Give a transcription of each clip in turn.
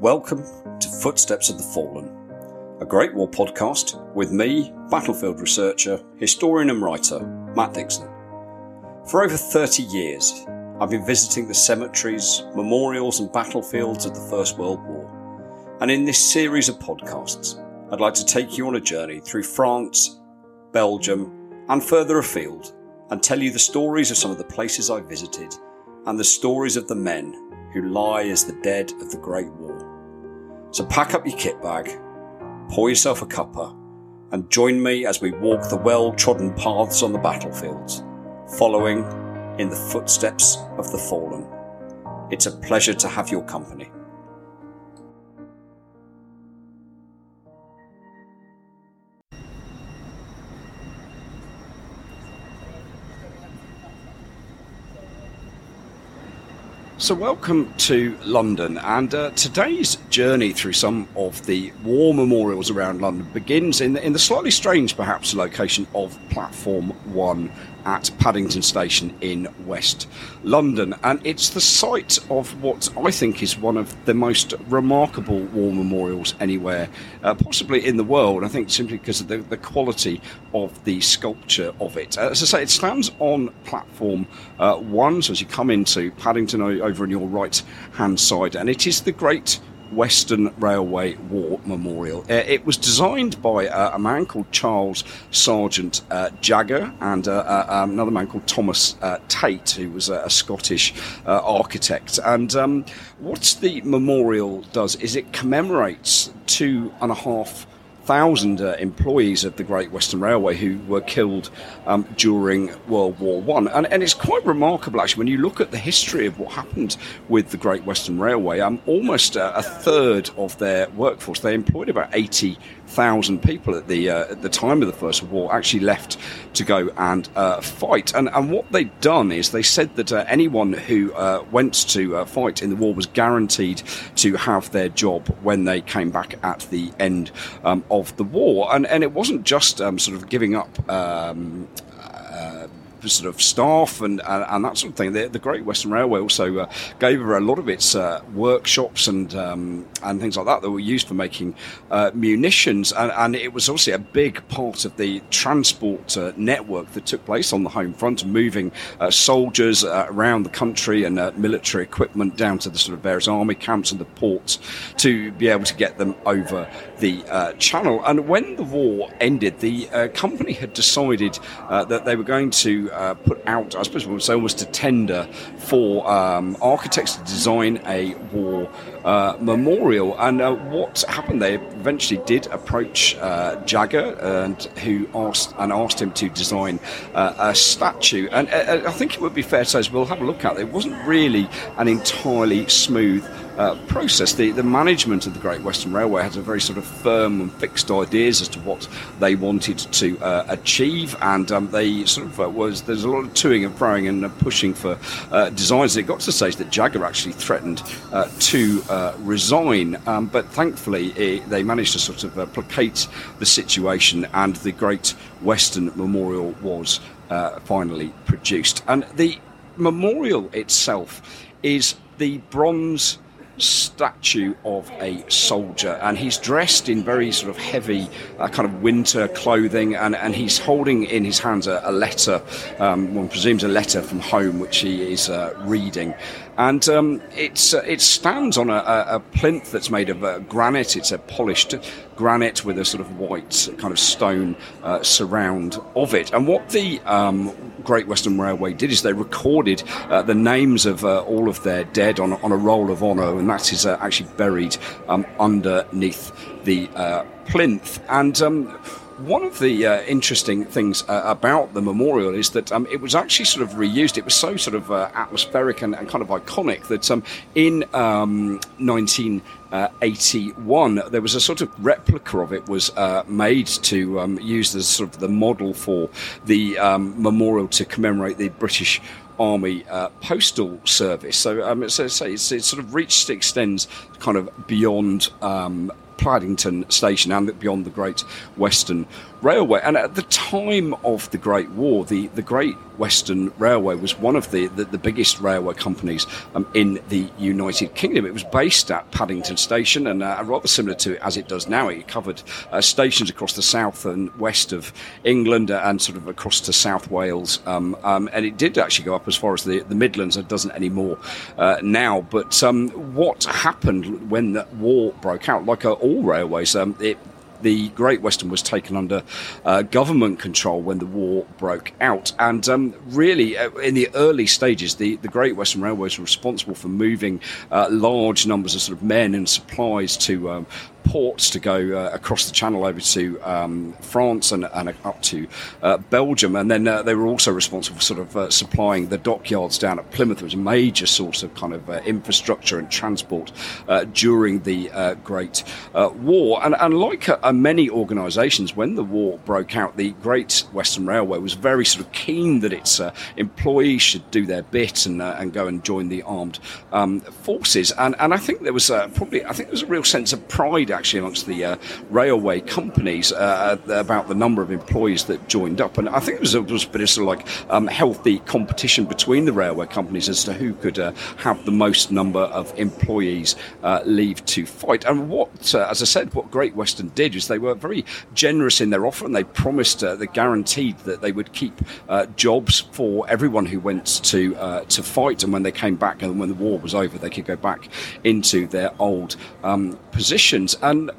Welcome to Footsteps of the Fallen, a Great War podcast with me, battlefield researcher, historian, and writer Matt Dixon. For over 30 years, I've been visiting the cemeteries, memorials, and battlefields of the First World War. And in this series of podcasts, I'd like to take you on a journey through France, Belgium, and further afield and tell you the stories of some of the places I visited and the stories of the men who lie as the dead of the Great. So pack up your kit bag, pour yourself a cuppa, and join me as we walk the well trodden paths on the battlefields, following in the footsteps of the fallen. It's a pleasure to have your company. So, welcome to London, and uh, today's journey through some of the war memorials around London begins in the, in the slightly strange, perhaps, location of Platform One at Paddington Station in West London. And it's the site of what I think is one of the most remarkable war memorials anywhere, uh, possibly in the world. I think simply because of the, the quality of the sculpture of it. Uh, as I say, it stands on platform uh, one, so as you come into Paddington over on your right hand side, and it is the great Western Railway War Memorial. Uh, it was designed by uh, a man called Charles Sargeant uh, Jagger and um, another man called Thomas Tait, who was a, a Scottish architect. And um, what the memorial does is it commemorates two and a half thousand uh, employees of the Great Western Railway who were killed um, during World War One, and, and it's quite remarkable actually when you look at the history of what happened with the Great Western Railway. Um, almost a, a third of their workforce they employed about eighty thousand people at the uh, at the time of the First War actually left to go and uh, fight. And and what they'd done is they said that uh, anyone who uh, went to uh, fight in the war was guaranteed to have their job when they came back at the end um, of the war. And and it wasn't just um, sort of giving up. Um, sort of staff and, and, and, that sort of thing. The, the Great Western Railway also uh, gave her a lot of its uh, workshops and um, and things like that that were used for making uh, munitions, and, and, it was obviously a big part of the transport uh, network that took place on the home front, moving uh, soldiers uh, around the country and military equipment down to the sort of various army camps and the ports to be able to get them over the channel. And when the war ended, the company had decided that they were going to uh, put out, I suppose we would say almost a tender for um, architects to design a war uh, memorial. And uh, what happened? They eventually did approach uh, Jagger and who asked and asked him to design uh, a statue. And uh, I think it would be fair to say, as we'll have a look at it, it wasn't really an entirely smooth uh, process. The, the management of the Great Western Railway had a very sort of firm and fixed ideas as to what they wanted to uh, achieve, and um, they sort of uh, was there's a lot of toing and froing and uh, pushing for uh, designs. It got to the stage that Jagger actually threatened to resign, um, but thankfully it, they managed to sort of placate the situation, and the Great Western Memorial was finally produced. And the memorial itself is the bronze statue of a soldier, and he's dressed in very sort of heavy, uh, kind of winter clothing, and, and he's holding in his hands a, a letter, um, one presumes a letter from home, which he is uh, reading and um, it's uh, it stands on a, a, plinth that's made of uh, granite. It's a polished granite with a sort of white kind of stone uh, surround of it. And what the um, Great Western Railway did is they recorded uh, the names of uh, all of their dead on, on a roll of honour, and that is uh, actually buried um, underneath the plinth. And um, one of the uh, interesting things uh, about the memorial is that um, it was actually sort of reused. It was so sort of uh, atmospheric and, and, kind of iconic that um, in um, 1981 there was a sort of replica of it was uh, made to um, use as sort of the model for the um, memorial to commemorate the British Army uh, Postal Service. So, um, so, so it's, it sort of reached, extends kind of beyond um, Paddington Station and beyond the Great Western railway. And at the time of the Great War, the, the Great Western Railway was one of the, the, the biggest railway companies um, in the United Kingdom. It was based at Paddington Station, and uh, rather similar to as it does now, it covered uh, stations across the south and west of England uh, and sort of across to South Wales. Um, um, and it did actually go up as far as the, the Midlands. It doesn't anymore uh, now. But um, what happened when the war broke out, like uh, all railways, um, it the Great Western was taken under uh, government control when the war broke out. And um, really, uh, in the early stages, the, the Great Western Railways were responsible for moving uh, large numbers of sort of men and supplies to um, ports to go uh, across the channel over to um, France and, and, up to uh, Belgium. And then uh, they were also responsible for sort of uh, supplying the dockyards down at Plymouth, which was a major source of kind of uh, infrastructure and transport uh, during the Great War. And, and like many organisations, when the war broke out, the Great Western Railway was very sort of keen that its employees should do their bit and, and go and join the armed um, forces. And, and I think there was probably, I think there was a real sense of pride actually amongst the uh, railway companies uh, about the number of employees that joined up. And I think it was, it was a bit of sort of like um, healthy competition between the railway companies as to who could uh, have the most number of employees uh, leave to fight. And what, uh, as I said, what Great Western did is they were very generous in their offer and they promised, uh, they guaranteed that they would keep jobs for everyone who went to to fight. And when they came back and when the war was over, they could go back into their old um, positions. And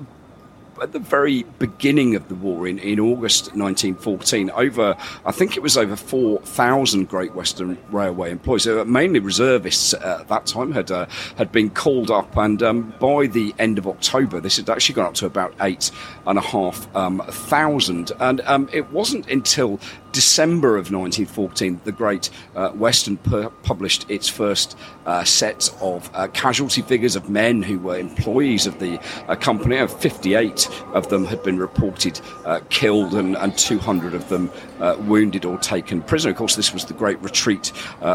at the very beginning of the war in, in August 1914, over, I think it was over 4,000 Great Western Railway employees, mainly reservists at that time, had, uh, had been called up. And um, by the end of October, this had actually gone up to about eight and a half um, thousand. And um, it wasn't until December of 1914, the Great uh, Western pu- published its first uh, set of uh, casualty figures of men who were employees of the uh, company. 58 of them had been reported uh, killed and, and, 200 of them uh, wounded or taken prisoner. Of course, this was the Great Retreat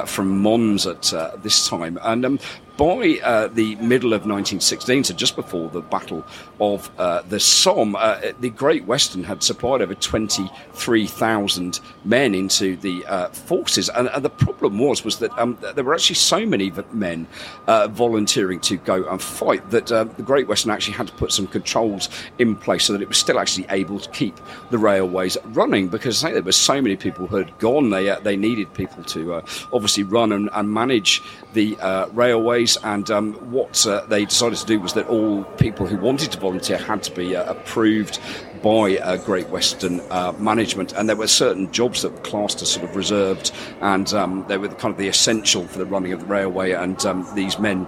from Mons at this time. And um, by uh, the middle of 1916, so just before the Battle of uh, the Somme, uh, the Great Western had supplied over 23,000 men into the uh, forces, and, and, the problem was was that um, there were actually so many men uh, volunteering to go and fight that the Great Western actually had to put some controls in place so that it was still actually able to keep the railways running because think there were so many people who had gone. They they needed people to obviously run and, and manage the railways and um, what uh, they decided to do was that all people who wanted to volunteer had to be uh, approved by uh, Great Western uh, management, and there were certain jobs that were classed as sort of reserved, and um, they were kind of the essential for the running of the railway, and um, these men.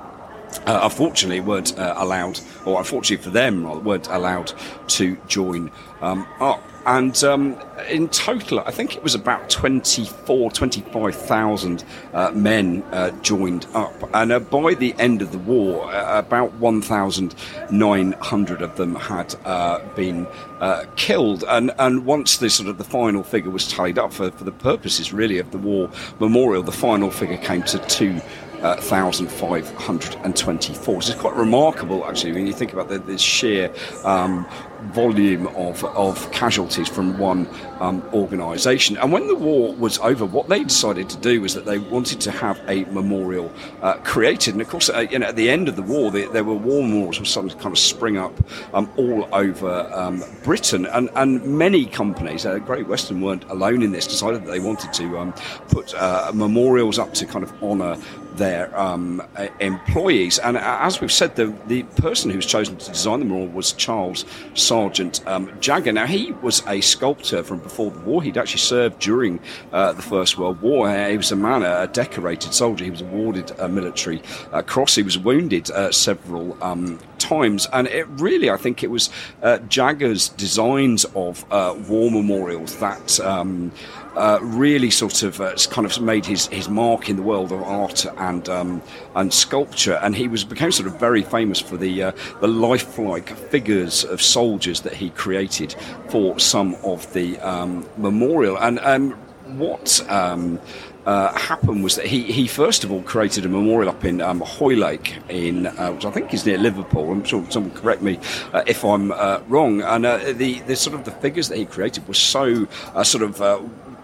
Uh, unfortunately, weren't uh, allowed, or unfortunately for them, weren't allowed to join um, up. And um, in total, I think it was about 24, 25,000 uh, men uh, joined up. And uh, by the end of the war, uh, about 1,900 of them had uh, been uh, killed. And, and once the sort of the final figure was tallied up for, for the purposes really of the war memorial, the final figure came to two. 1,524. So it's quite remarkable, actually, when you think about the, the sheer um, volume of, of casualties from one um, organisation. And when the war was over, what they decided to do was that they wanted to have a memorial uh, created. And of course, uh, you know, at the end of the war, the, there were war memorials were starting to kind of spring up um, all over um, Britain. And, and many companies, uh, Great Western weren't alone in this, decided that they wanted to um, put uh, memorials up to kind of honour their um, employees. And uh, as we've said, the, the person who was chosen to design the memorial was Charles Sargeant um, Jagger. Now, he was a sculptor from before the war. He'd actually served during uh, the First World War. Uh, he was a man, a decorated soldier. He was awarded a military uh, cross. He was wounded uh, several um, times. And it really, I think it was uh, Jagger's designs of war memorials that. Um, uh, really sort of uh, kind of made his, his mark in the world of art and um, and sculpture, and he was became sort of very famous for the uh, the lifelike figures of soldiers that he created for some of the um, memorial and. Um, what um, uh, happened was that he, he first of all created a memorial up in um, Hoylake, in uh, which I think is near Liverpool. I'm sure someone correct me uh, if I'm uh, wrong. And uh, the the sort of the figures that he created were so uh, sort of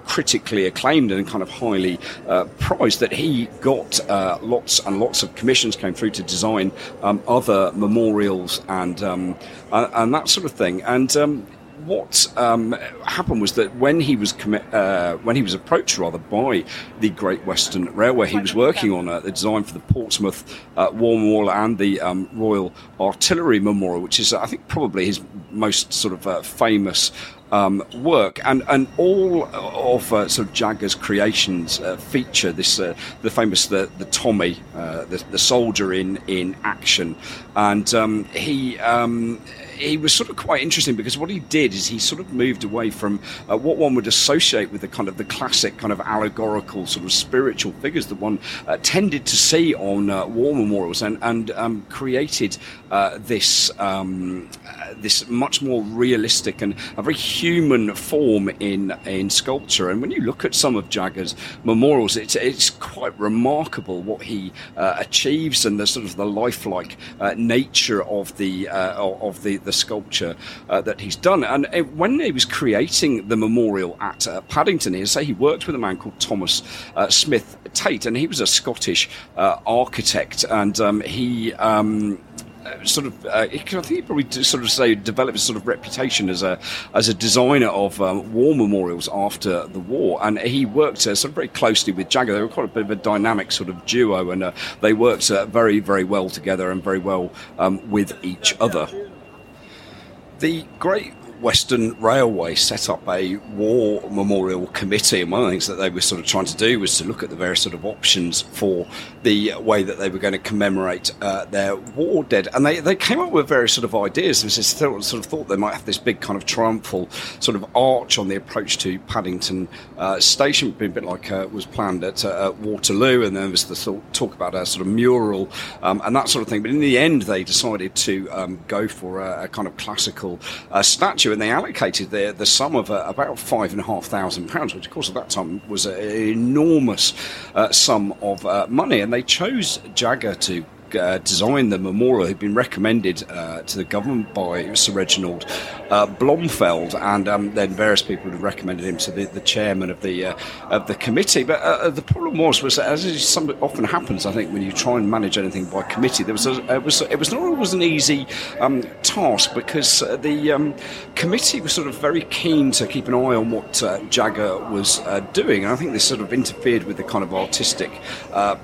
critically acclaimed and kind of highly uh, prized that he got uh, lots and lots of commissions came through to design um, other memorials and um, and that sort of thing. And um, what um, happened was that when he was commi- uh, when he was approached rather by the Great Western Railway, he was working on uh, the design for the Portsmouth uh, War Memorial and the um, Royal Artillery Memorial, which is I think probably his most sort of uh, famous um, work, and and all of uh, sort of Jagger's creations uh, feature this uh, the famous the the Tommy, uh, the, the soldier in in action, and um, he. Um, he was sort of quite interesting because what he did is he sort of moved away from uh, what one would associate with the kind of the classic kind of allegorical sort of spiritual figures that one uh, tended to see on uh, war memorials and and um, created uh, this um, uh, this much more realistic and a very human form in in sculpture. And when you look at some of Jagger's memorials it's it's quite remarkable what he uh, achieves and the sort of the lifelike nature of the of the the sculpture uh, that he's done. And uh, when he was creating the memorial at uh, Paddington, he say he worked with a man called Thomas uh, Smith Tait, and he was a Scottish uh, architect, and um, he. Um, sort of, uh, I think he probably sort of say developed a sort of reputation as a as a designer of um, war memorials after the war, and he worked uh, sort of very closely with Jagger. They were quite a bit of a dynamic sort of duo, and uh, they worked very very well together and very well um, with each other. The Great Western Railway set up a war memorial committee, and one of the things that they were sort of trying to do was to look at the various sort of options for the way that they were going to commemorate uh, their war dead. And they, they came up with various sort of ideas. They sort of thought they might have this big kind of triumphal sort of arch on the approach to Paddington uh, Station, a bit like uh, was planned at, uh, Waterloo, and then there was the thought, talk about a sort of mural um, and that sort of thing. But in the end, they decided to um, go for a, a, kind of classical uh, statue and they allocated the, the sum of uh, about five and a half thousand pounds, which of course at that time was an enormous uh, sum of uh, money. And they chose Jagger to uh, designed the memorial had been recommended uh, to the government by Sir Reginald uh, Blomfield, and um, then various people had recommended him to the, the chairman of the uh, of the committee. But the problem was, was as often happens, I think, when you try and manage anything by committee, there was a, it was it was not always an easy um, task because the um, committee was sort of very keen to keep an eye on what Jagger was doing, and I think this sort of interfered with the kind of artistic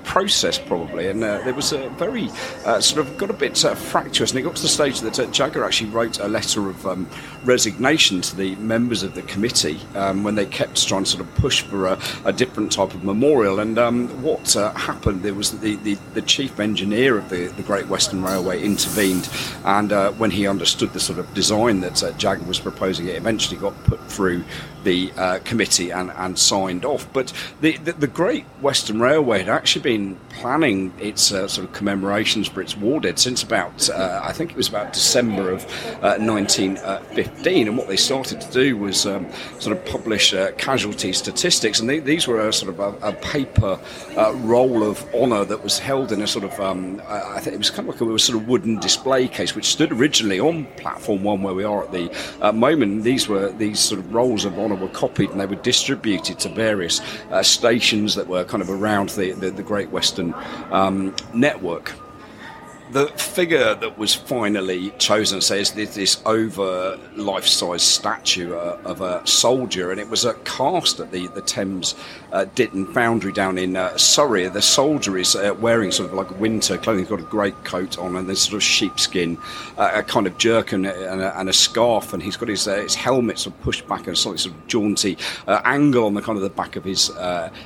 process probably, and there was a very uh, sort of got a bit uh, fractious, and it got to the stage that uh, Jagger actually wrote a letter of um, resignation to the members of the committee um, when they kept trying to sort of push for a, a different type of memorial. And um, what happened, there was the, the, the, chief engineer of the, the Great Western Railway intervened, and when he understood the sort of design that Jagger was proposing, it eventually got put through the uh, committee and, and signed off. But the, the, the, Great Western Railway had actually been planning its uh, sort of commemorations for its war dead since about, uh, I think it was about December of 1915. Uh, and what they started to do was um, sort of publish uh, casualty statistics. And they, these were a sort of a, a paper uh, roll of honour that was held in a sort of, um, I think it was kind of like a, a, sort of wooden display case, which stood originally on platform one where we are at the moment. These were these sort of rolls of honour were copied and they were distributed to various uh, stations that were kind of around the, the, the Great Western um, network. The figure that was finally chosen says this, over life-size statue uh, of a soldier, and it was a cast at the the Thames uh, Ditton Foundry down in uh, Surrey. The soldier is uh, wearing sort of like winter clothing. He's got a great coat on and this sort of sheepskin, uh, a kind of jerkin and, and, a, scarf, and he's got his uh, his helmet sort of pushed back and a sort of jaunty angle on the kind of the back of his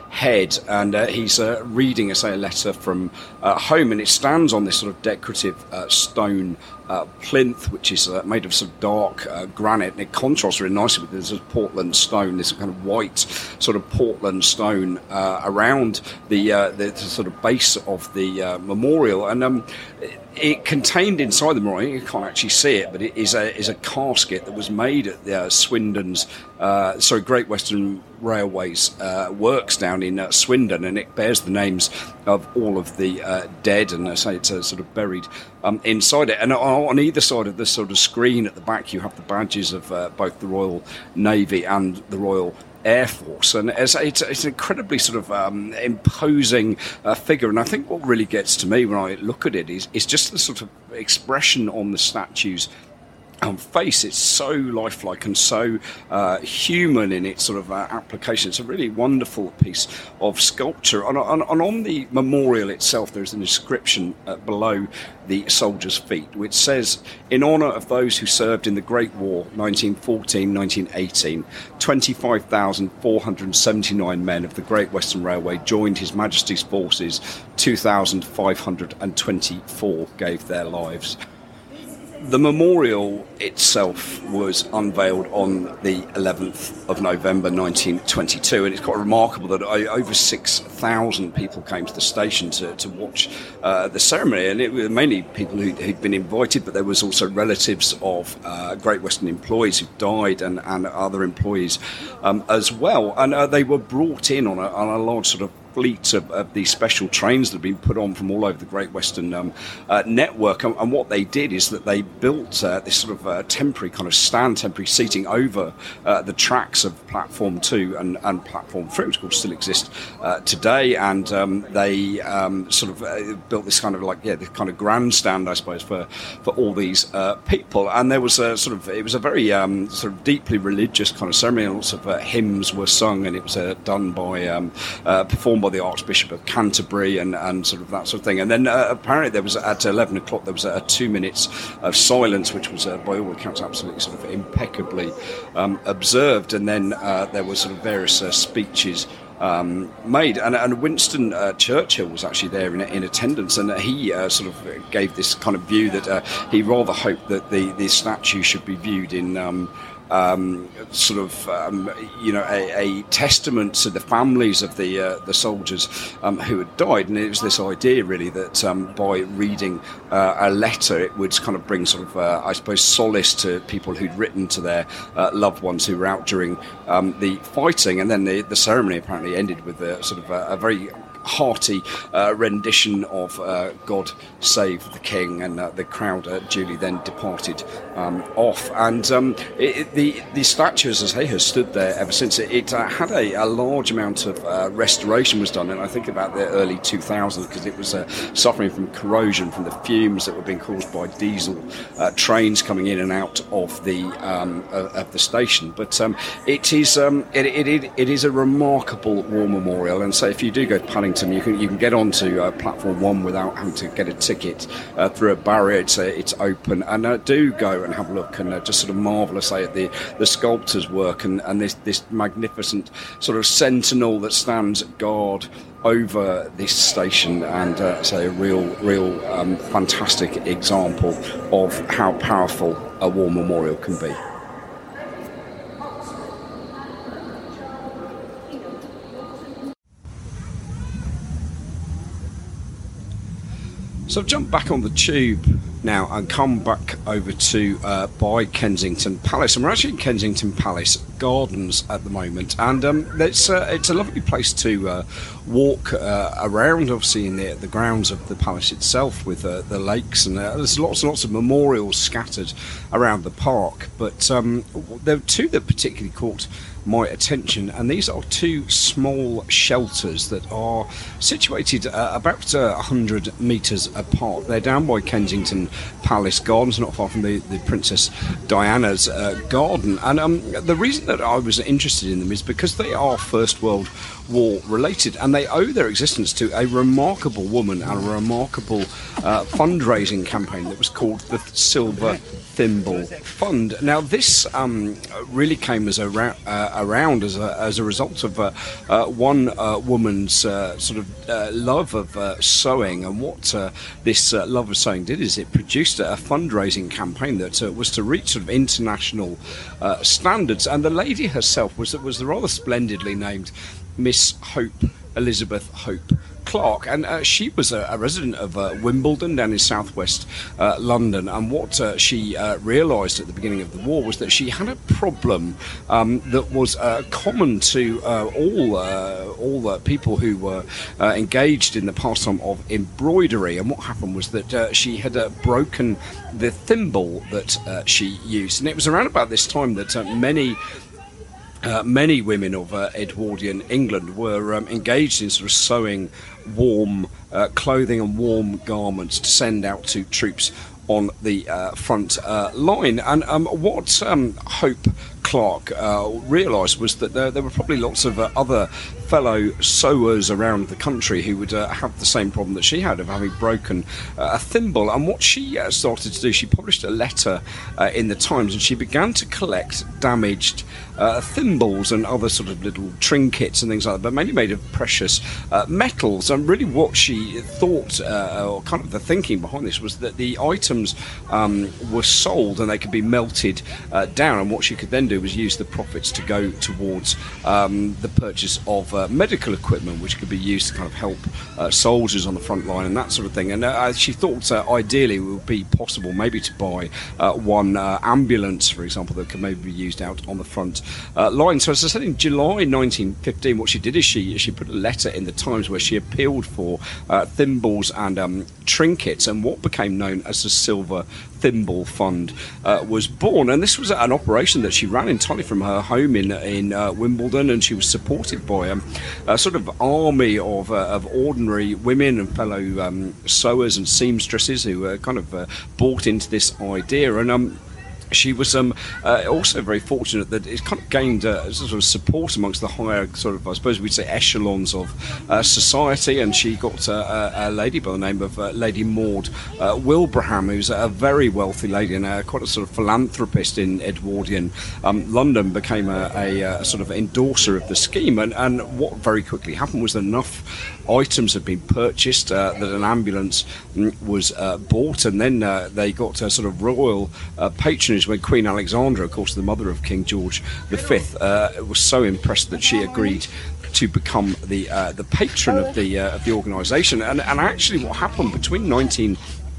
head, and he's reading, say, a letter from home, and it stands on this sort of decorative uh, stone uh, plinth, which is uh, made of some dark uh, granite, and it contrasts really nicely with this Portland stone, this kind of white sort of Portland stone uh, around the, uh, the, the, sort of base of the uh, memorial. And um, it contained inside the memorial, you can't actually see it, but it is a, is a casket that was made at the, Swindon's uh, sorry, Great Western Railways uh, works down in uh, Swindon, and it bears the names of all of the uh, dead, and I say it's uh, sort of buried um, inside it. And on either side of this sort of screen at the back, you have the badges of uh, both the Royal Navy and the Royal Air Force, and it's, it's, it's an incredibly sort of um, imposing uh, figure. And I think what really gets to me when I look at it is, is just the sort of expression on the statues um, face. It's so lifelike and so uh, human in its sort of uh, application. It's a really wonderful piece of sculpture. And, and, and on the memorial itself, there's an inscription uh, below the soldier's feet, which says, In honour of those who served in the Great War 1914 1918, 25,479 men of the Great Western Railway joined His Majesty's forces, 2,524 gave their lives the memorial itself was unveiled on the 11th of November 1922, and it's quite remarkable that over 6,000 people came to the station to, to watch uh, the ceremony, and it were mainly people who, had been invited, but there was also relatives of uh, Great Western employees who died and, and other employees um, as well, and uh, they were brought in on a, on a large sort of fleet of, of, these special trains that have been put on from all over the Great Western um, uh, network. And, and, what they did is that they built uh, this sort of uh, temporary kind of stand, temporary seating over uh, the tracks of platform two and, and platform three, which of course still exist uh, today. And um, they um, sort of uh, built this kind of like, yeah, this kind of grandstand, I suppose, for, for all these people. And there was a sort of, it was a very um, sort of deeply religious kind of ceremony. Lots of hymns were sung, and it was done by, um, performed by the Archbishop of Canterbury and, and sort of that sort of thing. And then uh, apparently there was at 11 o'clock there was a, two minutes of silence, which was uh, by all accounts absolutely sort of impeccably um, observed. And then uh, there were sort of various uh, speeches. Um, made. And, and Winston uh, Churchill was actually there in, in attendance, and he uh, sort of gave this kind of view that uh, he rather hoped that the, the statue should be viewed in. Um, um, sort of um, you know a, a, testament to the families of the uh, the soldiers um, who had died, and it was this idea really that um, by reading uh, a letter, it would kind of bring sort of uh, I suppose solace to people who'd written to their uh, loved ones who were out during um, the fighting, and then the, the ceremony apparently ended with a sort of a, a very hearty uh, rendition of uh, God Save the King, and uh, the crowd duly then departed um, off. And um, it, it, the, the statue, as I say, has stood there ever since. It, it had a, a, large amount of restoration was done, and I think about the early 2000s, because it was suffering from corrosion from the fumes that were being caused by diesel trains coming in and out of the um, of the station. But um, it is um, it, it, it is a remarkable war memorial, and so if you do go to Paddington you can you can get onto uh, platform one without having to get a ticket uh, through a barrier. It's uh, it's open, and uh, do go and have a look and uh, just sort of marvel, say, at the the sculptor's work and, and this this magnificent sort of sentinel that stands guard over this station and uh, say a real, real um, fantastic example of how powerful a war memorial can be. So I've jumped back on the tube now and come back over to uh, by Kensington Palace. And we're actually in Kensington Palace Gardens at the moment, and um, it's uh, it's a lovely place to uh, walk uh, around. Obviously, in the, the grounds of the palace itself, with uh, the lakes, and uh, there's lots and lots of memorials scattered around the park. But um, there are two that particularly caught my attention, and these are two small shelters that are situated uh, about uh, 100 metres apart. They're down by Kensington Palace Gardens, not far from the, the Princess Diana's uh, garden. And um, the reason that I was interested in them is because they are First World War related, and they owe their existence to a remarkable woman and a remarkable uh, fundraising campaign that was called the Silver Thimble Fund. Now, this um, really came as a ra- uh, around as a, as a result of uh, uh one uh, woman's uh, sort of love of sewing, and what this love of sewing did is it produced a fundraising campaign that was to reach sort of international standards. And the lady herself was was rather splendidly named Miss Hope Elizabeth Hope Clark, and uh, she was a, a resident of uh, Wimbledon down in southwest uh, London. And what uh, she uh, realised at the beginning of the war was that she had a problem um, that was common to all all the people who were engaged in the pastime of embroidery. And what happened was that she had broken the thimble that she used, and it was around about this time that many uh, many women of uh, Edwardian England were um, engaged in sort of sewing warm uh, clothing and warm garments to send out to troops on the uh, front uh, line. And um, what um, Hope Clark uh, realised was that there, there, were probably lots of other fellow sewers around the country who would uh, have the same problem that she had of having broken uh, a thimble. And what she uh, started to do, she published a letter in the Times and she began to collect damaged uh, thimbles and other sort of little trinkets and things like that, but mainly made of precious uh, metals. And really, what she thought, or kind of the thinking behind this, was that the items um, were sold and they could be melted down. And what she could then do was use the profits to go towards um, the purchase of uh, medical equipment which could be used to kind of help uh, soldiers on the front line and that sort of thing. And uh, she thought uh, ideally it would be possible maybe to buy uh, one uh, ambulance, for example, that could maybe be used out on the front line. So as I said, in July 1915, what she did is she she put a letter in the Times where she appealed for thimbles and um, trinkets and what became known as the Silver Thimble Fund uh, was born. And this was an operation that she ran entirely from her home in, in uh, Wimbledon, and she was supported by um, a sort of army of, uh, of ordinary women and fellow um, sewers and seamstresses who uh, kind of uh, bought into this idea. And um, she was um, uh, also very fortunate that it kind of gained uh, sort of support amongst the higher sort of I suppose we'd say echelons of uh, society, and she got uh, a, a, lady by the name of uh, Lady Maud uh, Wilbraham, who's a very wealthy lady and quite a sort of philanthropist in Edwardian um, London, became a, a, a, sort of endorser of the scheme, and, and what very quickly happened was enough items had been purchased that an ambulance mm, was bought, and then they got a sort of royal patronage when Queen Alexandra, of course, the mother of King George V, uh, was so impressed that she agreed to become the uh, the patron of the uh, of the organisation. And and actually, what happened between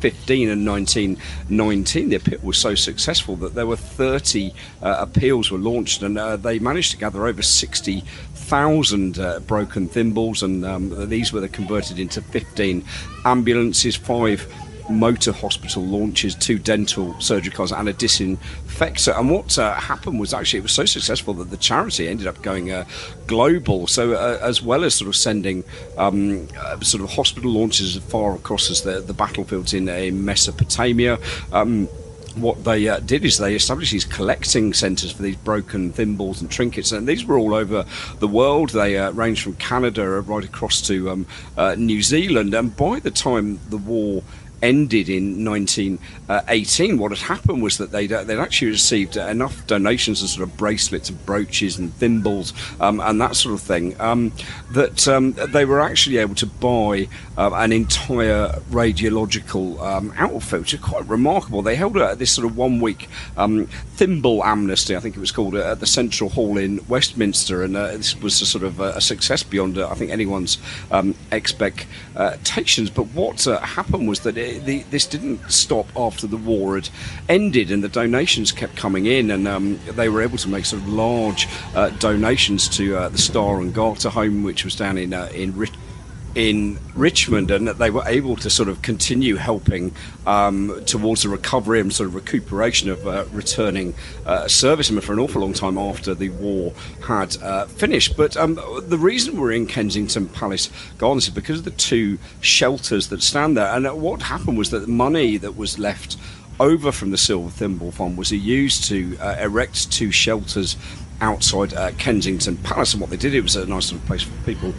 1915 and 1919, the appeal was so successful that there were 30 uh, appeals were launched, and uh, they managed to gather over 60 thousand uh, broken thimbles, and um, these were converted into 15 ambulances, five motor hospital launches, two dental surgery cars, and a And what uh, happened was actually it was so successful that the charity ended up going uh, global. So uh, as well as sort of sending um, uh, sort of hospital launches as far across as the, the battlefields in, in Mesopotamia. Um, what they uh, did is they established these collecting centres for these broken thimbles and trinkets, and these were all over the world. They uh, ranged from Canada right across to um, uh, New Zealand, and by the time the war ended in 1918, what had happened was that they'd, they'd actually received enough donations of sort of bracelets and brooches and thimbles um, and that sort of thing um, that um, they were actually able to buy uh, an entire radiological um, outfit, which is quite remarkable. They held uh, this sort of one week um, thimble amnesty, I think it was called, uh, at the Central Hall in Westminster, and uh, this was a sort of a success beyond, I think, anyone's um, expectations. But what happened was that it, the, this didn't stop after the war had ended, and the donations kept coming in, and um, they were able to make sort of large uh, donations to uh, the Star and Garter home, which was down in uh, in Rich- in Richmond, and that they were able to sort of continue helping um, towards the recovery and sort of recuperation of uh, returning uh, servicemen for an awful long time after the war had uh, finished. But um, the reason we're in Kensington Palace Gardens is because of the two shelters that stand there. And what happened was that the money that was left over from the Silver Thimble Fund was used to uh, erect two shelters outside uh, Kensington Palace. And what they did, it was a nice little place for people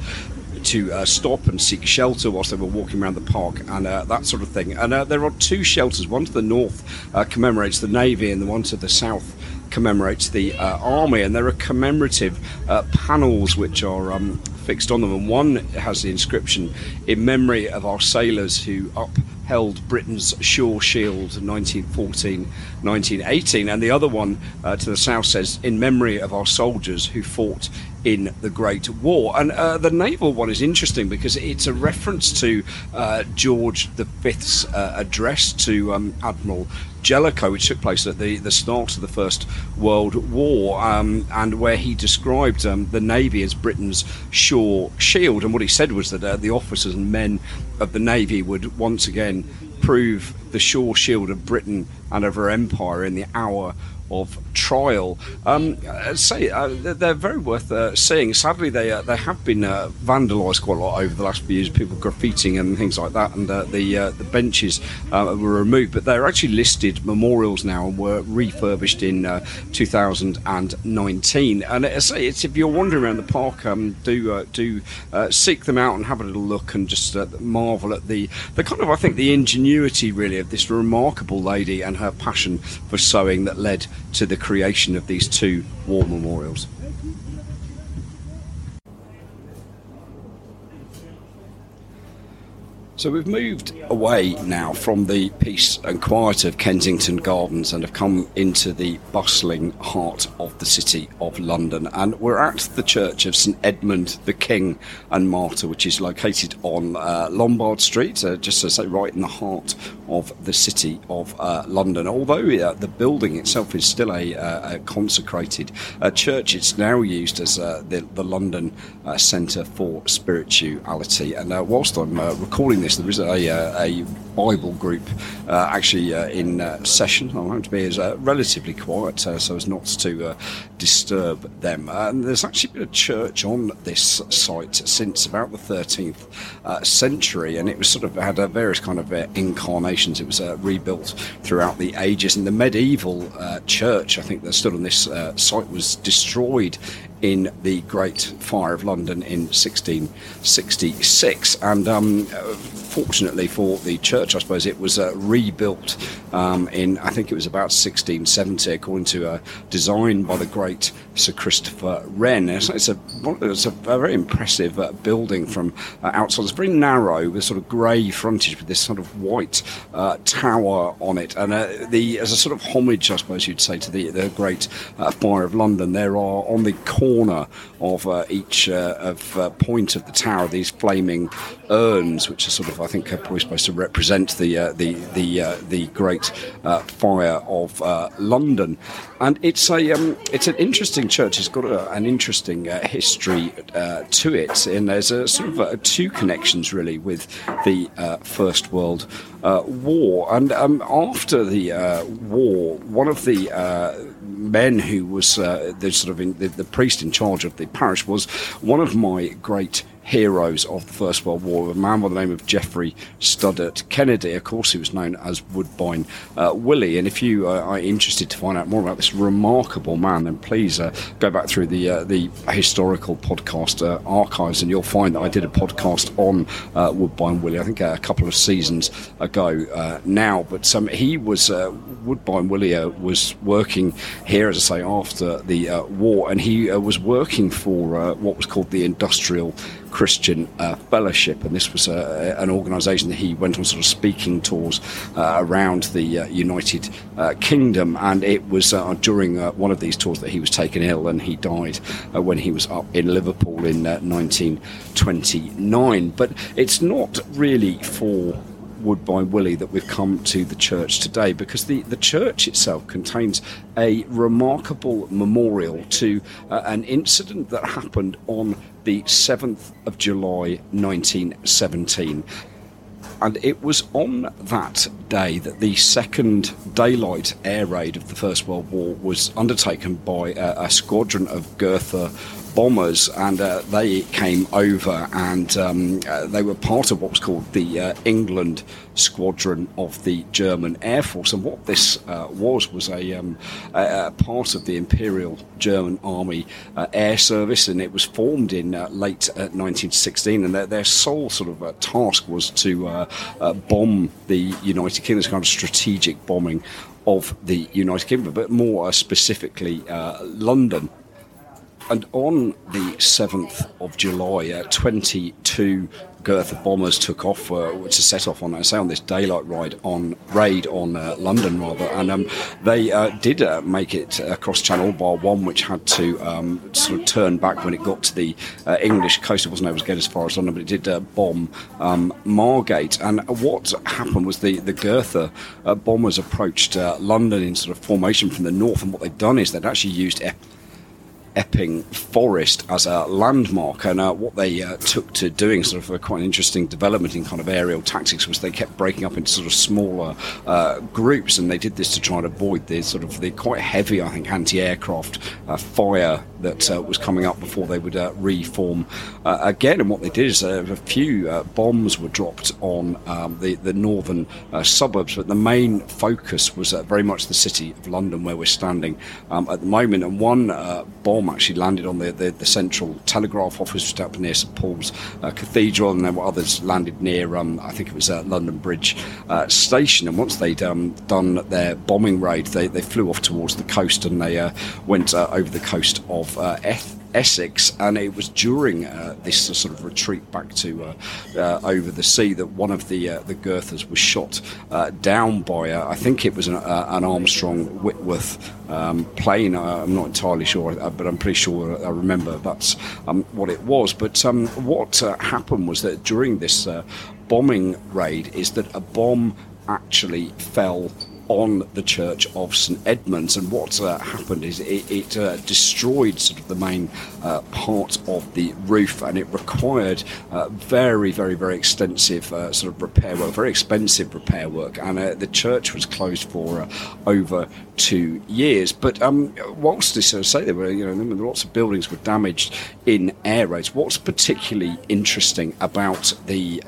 to uh, stop and seek shelter whilst they were walking around the park and uh, that sort of thing. And uh, there are two shelters. One to the north uh, commemorates the Navy, and the one to the south commemorates the uh, Army. And there are commemorative uh, panels which are um, fixed on them. And one has the inscription in memory of our sailors who upheld Britain's sure shield 1914 1918. And the other one to the south says, in memory of our soldiers who fought in the Great War. And uh, the naval one is interesting because it's a reference to uh, George V's uh, address to um, Admiral Jellicoe, which took place at the, the start of the First World War, um, and where he described um, the Navy as Britain's sure shield. And what he said was that uh, the officers and men of the Navy would once again prove the sure shield of Britain and of her empire in the hour of trial. Um, uh, say uh, they're very worth uh, seeing. Sadly, they uh, they have been uh, vandalised quite a lot over the last few years. People graffitiing and things like that, and uh, the the benches were removed. But they're actually listed memorials now and were refurbished in 2019. And it's, it's, if you're wandering around the park, um, do do seek them out and have a little look and just marvel at the the kind of I think the ingenuity really of this remarkable lady and her passion for sewing that led to the creation of these two war memorials. So we've moved away now from the peace and quiet of Kensington Gardens and have come into the bustling heart of the city of London. And we're at the Church of St Edmund the King and Martyr, which is located on uh, Lombard Street, uh, just to say right in the heart of the city of uh, London. Although uh, the building itself is still a, uh, a consecrated uh, church, it's now used as the, the, London Centre for Spirituality. And whilst I'm recording this, this. There is a, uh, a Bible group uh, actually uh, in uh, session. I want to be as relatively quiet uh, so as not to disturb them. And there's actually been a church on this site since about the 13th century, and it was sort of had various kind of incarnations. It was rebuilt throughout the ages, and the medieval church, I think, that stood on this site was destroyed in the Great Fire of London in 1666. And um, fortunately for the church, I suppose it was uh, rebuilt um, in, I think it was about 1670, according to a design by the great Sir Christopher Wren. It's, it's, a, it's a, very impressive uh, building from uh, outside. It's very narrow with sort of grey frontage with this sort of white uh, tower on it. And uh, the as a sort of homage, I suppose you'd say, to the, the Great uh, Fire of London, there are on the corner of uh, each uh, of uh, point of the tower these flaming urns, which are sort of, I think, probably supposed to represent the uh, the the the Great Fire of London. And it's a um, it's an interesting Church It's got a, an interesting uh, history uh, to it, and there's a sort of uh, two connections really with the uh, First World uh, War. And um, after the uh, war, one of the men who was the sort of in, the, the priest in charge of the parish was one of my great heroes of the First World War, a man by the name of Geoffrey Studdert Kennedy. Of course, he was known as Woodbine uh, Willie. And if you uh, are interested to find out more about this remarkable man, then please uh, go back through the uh, the historical podcast uh, archives, and you'll find that I did a podcast on uh, Woodbine Willie. I think a couple of seasons ago now. But um, he was Woodbine Willie was working here, as I say, after the war, and he was working for what was called the Industrial Christian uh, Fellowship, and this was an organisation that he went on sort of speaking tours uh, around the uh, United uh, Kingdom, and it was uh, during one of these tours that he was taken ill, and he died when he was up in Liverpool in 1929. But it's not really for Woodbine Willie that we've come to the church today because the, the church itself contains a remarkable memorial to uh, an incident that happened on the 7th of July 1917. And it was on that day that the second daylight air raid of the First World War was undertaken by a, a squadron of Gotha bombers, and uh, they came over and um, uh, they were part of what was called the uh, England Squadron of the German Air Force. And what this uh, was was a, um, a, a, part of the Imperial German Army uh, Air Service, and it was formed in uh, late 1916. And their, their, sole sort of task was to bomb the United Kingdom, kind of strategic bombing of the United Kingdom, but more specifically London. And on the 7th of July, uh, 22 Gotha bombers took off uh, to set off on, I say, on this daylight ride on raid on uh, London rather, and um, they uh, did uh, make it across Channel, bar one, which had to um, sort of turn back when it got to the uh, English coast. It wasn't able to get as far as London, but it did uh, bomb um, Margate. And what happened was the the Gotha bombers approached London in sort of formation from the north, and what they'd done is they'd actually used. Epping Forest as a landmark. And uh, what they uh, took to doing, sort of a quite interesting development in kind of aerial tactics, was they kept breaking up into sort of smaller uh, groups, and they did this to try and avoid the sort of the quite heavy, I think, anti-aircraft uh, fire that uh, was coming up before they would uh, reform again. And what they did is a few bombs were dropped on um, the the northern suburbs, but the main focus was very much the city of London, where we're standing um, at the moment. And one bomb actually landed on the, the, the central telegraph office just up near St Paul's uh, Cathedral, and then others landed near, um, I think it was uh, London Bridge uh, Station. And once they'd um, done their bombing raid, they, they flew off towards the coast and they uh, went uh, over the coast of uh, Eth. Essex, and it was during uh, this uh, sort of retreat back to uh, uh over the sea that one of the uh, the Gothas was shot uh, down by I think it was an, an Armstrong Whitworth um, plane. I'm not entirely sure, but I'm pretty sure I remember that's um, what it was. But um, what happened was that during this bombing raid, is that a bomb actually fell on the Church of St Edmunds. And what uh, happened is it, it uh, destroyed sort of the main uh, part of the roof, and it required uh, very, very, very extensive uh, sort of repair work, very expensive repair work. And uh, the church was closed for over two years. But um, whilst this, I say there were, you know, lots of buildings were damaged in air raids. What's particularly interesting about the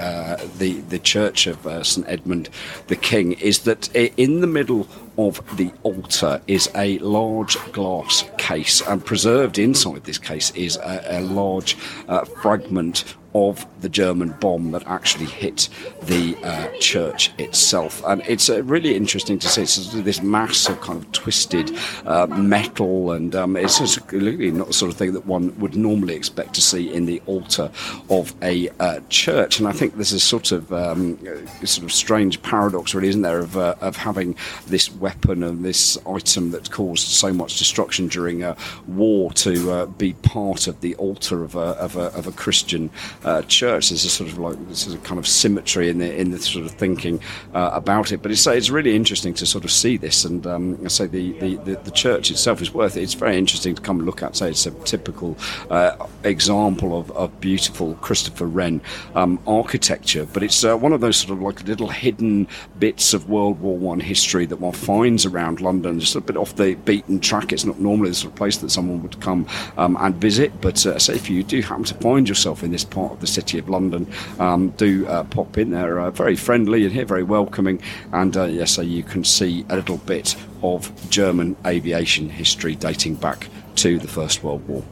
the the Church of St Edmund the King is that in the middle of the altar is a large glass case, and preserved inside this case is a, a large uh, fragment of the German bomb that actually hit the uh, church itself. And it's uh, really interesting to see it's this mass of kind of twisted uh, metal, and um, it's just really not the sort of thing that one would normally expect to see in the altar of a uh, church. And I think there's a sort of um, sort of strange paradox, really, isn't there, of, uh, of having this weapon and this item that caused so much destruction during a war to uh, be part of the altar of a, of a, of a Christian uh, church. There's a sort of like this is a kind of symmetry in the in the sort of thinking uh, about it. But it's it's really interesting to sort of see this, and um, I say the, the, the, the, church itself is worth it. It's very interesting to come and look at. Say it's a typical uh, example of, of beautiful Christopher Wren um, architecture, but it's uh, one of those sort of like little hidden bits of World War One history that one finds around London, just a bit off the beaten track. It's not normally the sort of place that someone would come um, and visit, but uh, say if you do happen to find yourself in this part part of the City of London, um, do uh, pop in. They're uh, very friendly and here, very welcoming. And uh, yes, so you can see a little bit of German aviation history dating back to the First World War.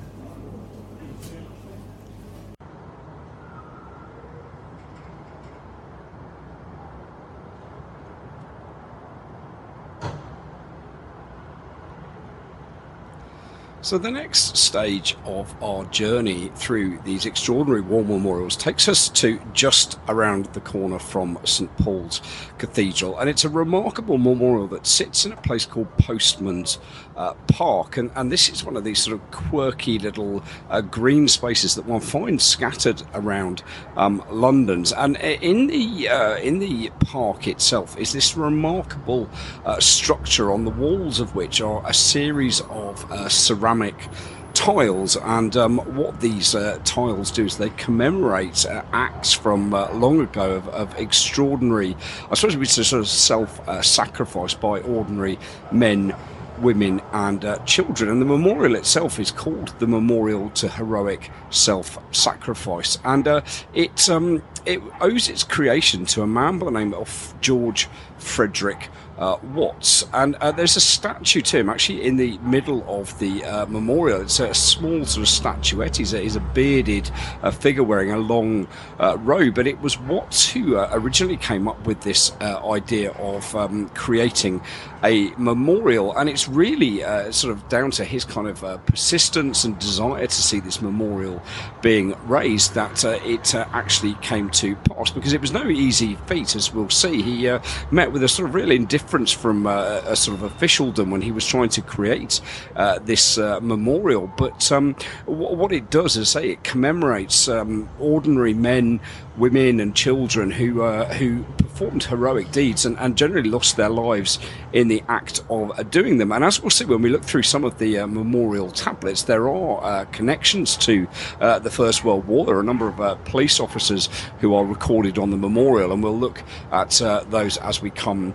So, the next stage of our journey through these extraordinary war memorials takes us to just around the corner from St Paul's Cathedral. And it's a remarkable memorial that sits in a place called Postman's uh, Park. And, and this is one of these sort of quirky little uh, green spaces that one finds scattered around um, London's. And in the, uh, in the park itself is this remarkable uh, structure on the walls of which are a series of uh, ceramic ceramic tiles, and um, what these uh, tiles do is they commemorate uh, acts from uh, long ago of, of, extraordinary, I suppose it's a sort of self-sacrifice uh, by ordinary men women and uh, children. And the memorial itself is called the Memorial to Heroic Self Sacrifice. And uh, it, um, it owes its creation to a man by the name of George Frederick uh, Watts. And uh, there's a statue to him actually in the middle of the uh, memorial. It's a small sort of statuette. He's a, he's a bearded uh, figure wearing a long uh, robe. And it was Watts who uh, originally came up with this idea of um, creating a memorial. And it's really sort of down to his kind of persistence and desire to see this memorial being raised that it actually came to pass because it was no easy feat, as we'll see. He met with a sort of real indifference difference from uh, a sort of officialdom when he was trying to create uh, this uh, memorial. But um, w- what it does is say it commemorates um, ordinary men women and children who uh, who performed heroic deeds and, and, generally lost their lives in the act of uh, doing them. And as we'll see when we look through some of the uh, memorial tablets, there are uh, connections to uh, the First World War. There are a number of uh, police officers who are recorded on the memorial, and we'll look at those as we come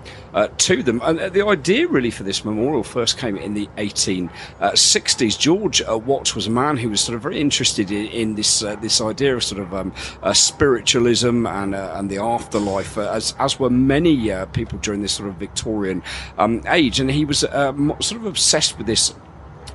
to them. And the idea really for this memorial first came in the 1860s. George Watts was a man who was sort of very interested in, in this this idea of sort of um, spiritual spiritualism and uh, and the afterlife, uh, as as were many uh, people during this sort of Victorian um, age. And he was uh, sort of obsessed with this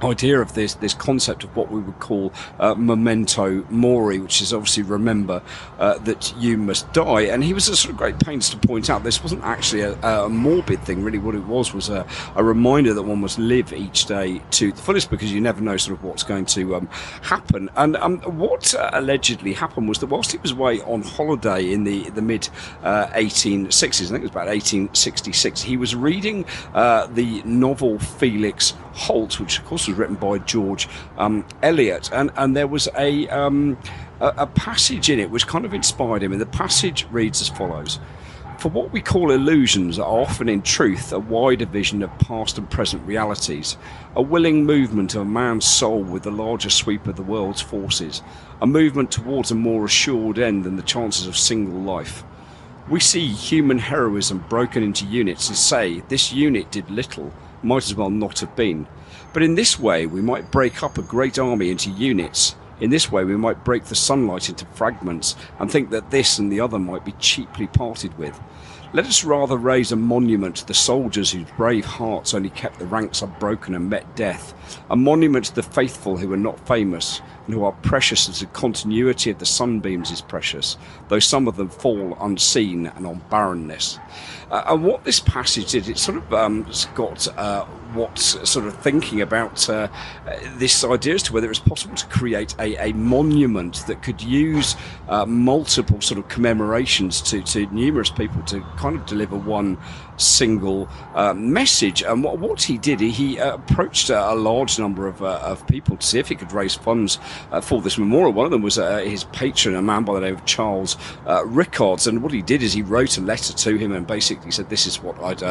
idea of this this concept of what we would call uh, memento mori, which is obviously remember uh, that you must die. And he was a sort of great pains to point out this wasn't actually a, a morbid thing. Really, what it was was a, a, reminder that one must live each day to the fullest because you never know sort of what's going to um, happen. And um, what uh, allegedly happened was that whilst he was away on holiday in the the mid 1860s, uh, I think it was about 1866, he was reading uh, the novel Felix Holt, which of course was written by George um, Eliot, and and there was a, um, a, a passage in it which kind of inspired him, and the passage reads as follows. For what we call illusions are often in truth a wider vision of past and present realities, a willing movement of a man's soul with the larger sweep of the world's forces, a movement towards a more assured end than the chances of single life. We see human heroism broken into units and say this unit did little, might as well not have been. But in this way, we might break up a great army into units. In this way, we might break the sunlight into fragments and think that this and the other might be cheaply parted with. Let us rather raise a monument to the soldiers whose brave hearts only kept the ranks unbroken and met death, a monument to the faithful who were not famous who are precious as the continuity of the sunbeams is precious, though some of them fall unseen and on barrenness. Uh, and what this passage did, it sort of um, got uh, what's sort of thinking about uh, this idea as to whether it's possible to create a, a monument that could use uh, multiple sort of commemorations to, to numerous people to kind of deliver one single uh, message. And what, what, he did, he uh, approached a, a, large number of, uh, of people to see if he could raise funds uh, for this memorial. One of them was his patron, a man by the name of Charles Rickards. And what he did is he wrote a letter to him and basically said, This is what I'd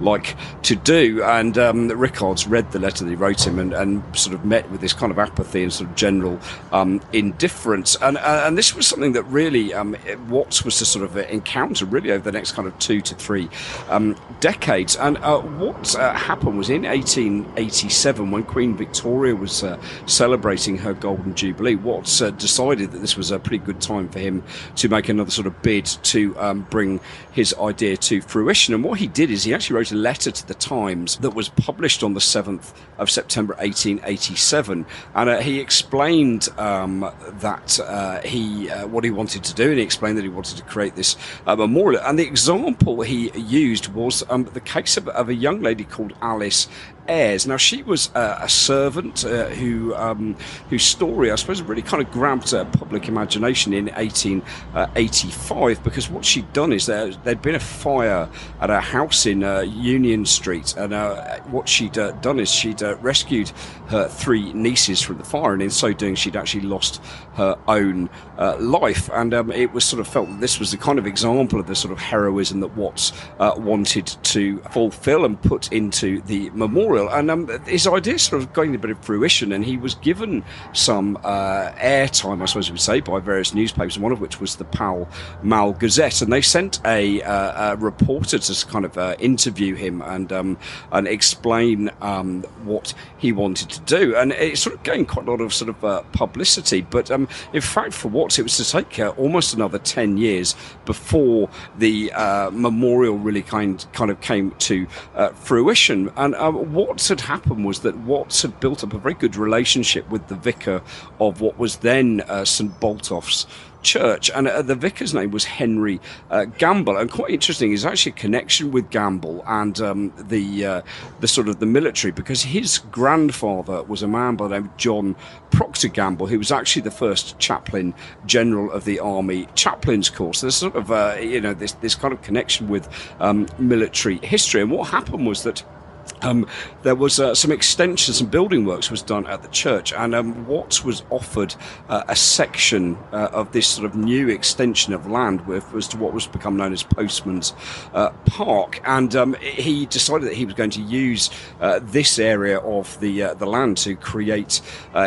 like to do. And um, Rickards read the letter that he wrote him and, and sort of met with this kind of apathy and sort of general um, indifference. And, uh, and this was something that really um, Watts was to sort of encounter really over the next kind of two to three um, decades. And uh, what uh, happened was in 1887, when Queen Victoria was uh, celebrating her Golden Jubilee, Watts uh, decided that this was a pretty good time for him to make another sort of bid to um, bring his idea to fruition. And what he did is he actually wrote a letter to the Times that was published on the 7th of September 1887. And uh, he explained um, that uh, he what he wanted to do, and he explained that he wanted to create this memorial. And the example he used was um, the case of, of a young lady called Alice Ayres. Now, she was uh, a servant uh, who um, whose story, I suppose, really kind of grabbed uh, public imagination in 1885 because what she'd done is there, there'd been a fire at her house in uh, Union Street, and uh, what she'd uh, done is she'd rescued her three nieces from the fire, and in so doing, she'd actually lost her own life. And um, it was sort of felt that this was the kind of example of the sort of heroism that Watts wanted to fulfill and put into the memorial And um, his idea sort of going a bit of fruition, and he was given some uh, airtime, I suppose you would say, by various newspapers, one of which was the Pall Mall Gazette. And they sent a, uh, a reporter to kind of uh, interview him and, um, and explain um, what he wanted to do. And it sort of gained quite a lot of sort of uh, publicity. But um, in fact, for what it was to take uh, almost another 10 years before the memorial really kind, kind of came to fruition. And what had happened was that Watts had built up a very good relationship with the vicar of what was then uh, St Botolph's church, and uh, the vicar's name was Henry uh, Gamble. And quite interesting, is actually a connection with Gamble and um, the uh, the sort of the military because his grandfather was a man by the name of John Proctor Gamble, who was actually the first chaplain general of the army chaplains course. There's sort of uh, you know this this kind of connection with um, military history. And what happened was that um, there was uh, some extensions and building works was done at the church, and um, Watts was offered uh, a section uh, of this sort of new extension of land with as to what was become known as Postman's uh, Park, and um, he decided that he was going to use uh, this area of the uh, the land to create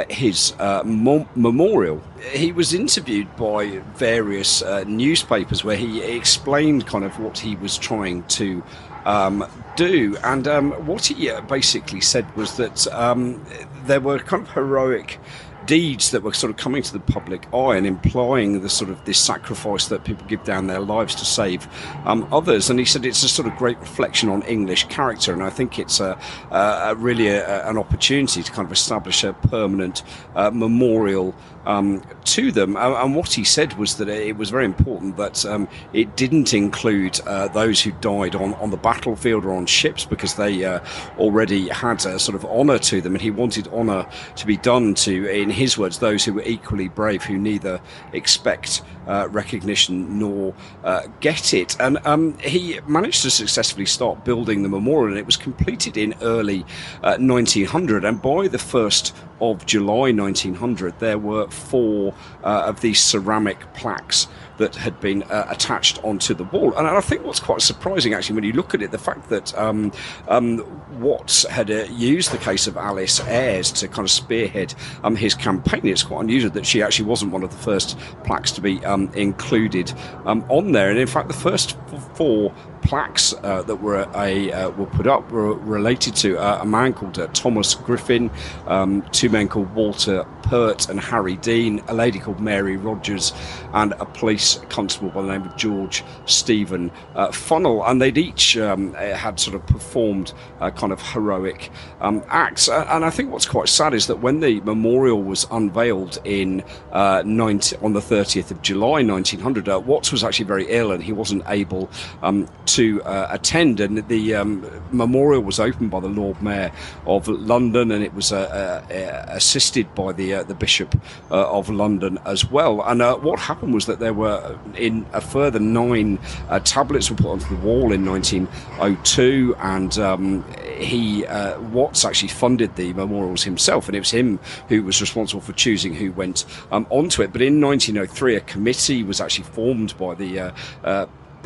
his mo- memorial. He was interviewed by various newspapers where he explained kind of what he was trying to um, do. And um, what he uh, basically said was that um, there were kind of heroic deeds that were sort of coming to the public eye and implying the sort of this sacrifice that people give down their lives to save um, others. And he said it's a sort of great reflection on English character, and I think it's a, a really a, an opportunity to kind of establish a permanent uh, memorial um, to them. And what he said was that it was very important that um, it didn't include uh, those who died on, on the battlefield or on ships because they uh, already had a sort of honour to them, and he wanted honour to be done to, in his words, those who were equally brave, who neither expect uh, recognition nor uh, get it. And um, he managed to successfully start building the memorial, and it was completed in early 1900. Uh, and by the first of July 1900, there were four uh, of these ceramic plaques that had been uh, attached onto the wall. And I think what's quite surprising, actually, when you look at it, the fact that um, um, Watts had uh, used the case of Alice Ayres to kind of spearhead um, his campaign. It's quite unusual that she actually wasn't one of the first plaques to be um, included um, on there. And in fact, the first four plaques uh, that were a uh, were put up were related to uh, a man called uh, Thomas Griffin, um, two men called Walter Peart and Harry Dean, a lady called Mary Rogers, and a police constable by the name of George Stephen uh, Funnell. And they'd each um, had sort of performed kind of heroic um, acts. And I think what's quite sad is that when the memorial was unveiled in 90, on the 30th of July 1900, Watts was actually very ill and he wasn't able um, to uh, attend. And the um, memorial was opened by the Lord Mayor of London, and it was uh, uh, assisted by the uh, the Bishop uh, of London as well. And uh, what happened was that there were in a further nine tablets were put onto the wall in 1902, and um, he Watts actually funded the memorials himself, and it was him who was responsible for choosing who went um, onto it. But in 1903, a committee was actually formed by the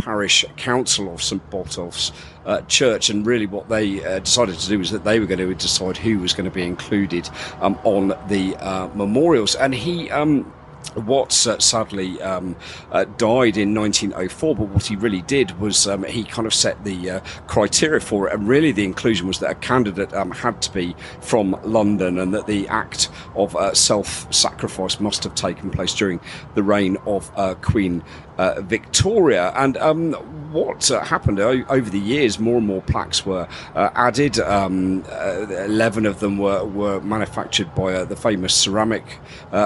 parish council of St Botolph's uh, church, and really what they uh, decided to do was that they were going to decide who was going to be included um, on the uh, memorials. And he. Um, Watts uh, sadly um, uh, died in 1904, but what he really did was um, he kind of set the uh, criteria for it, and really the inclusion was that a candidate um, had to be from London, and that the act of uh, self-sacrifice must have taken place during the reign of uh, Queen uh, Victoria. And um, what uh, happened over the years, more and more plaques were uh, added. Um, uh, Eleven of them were, were manufactured by the famous ceramic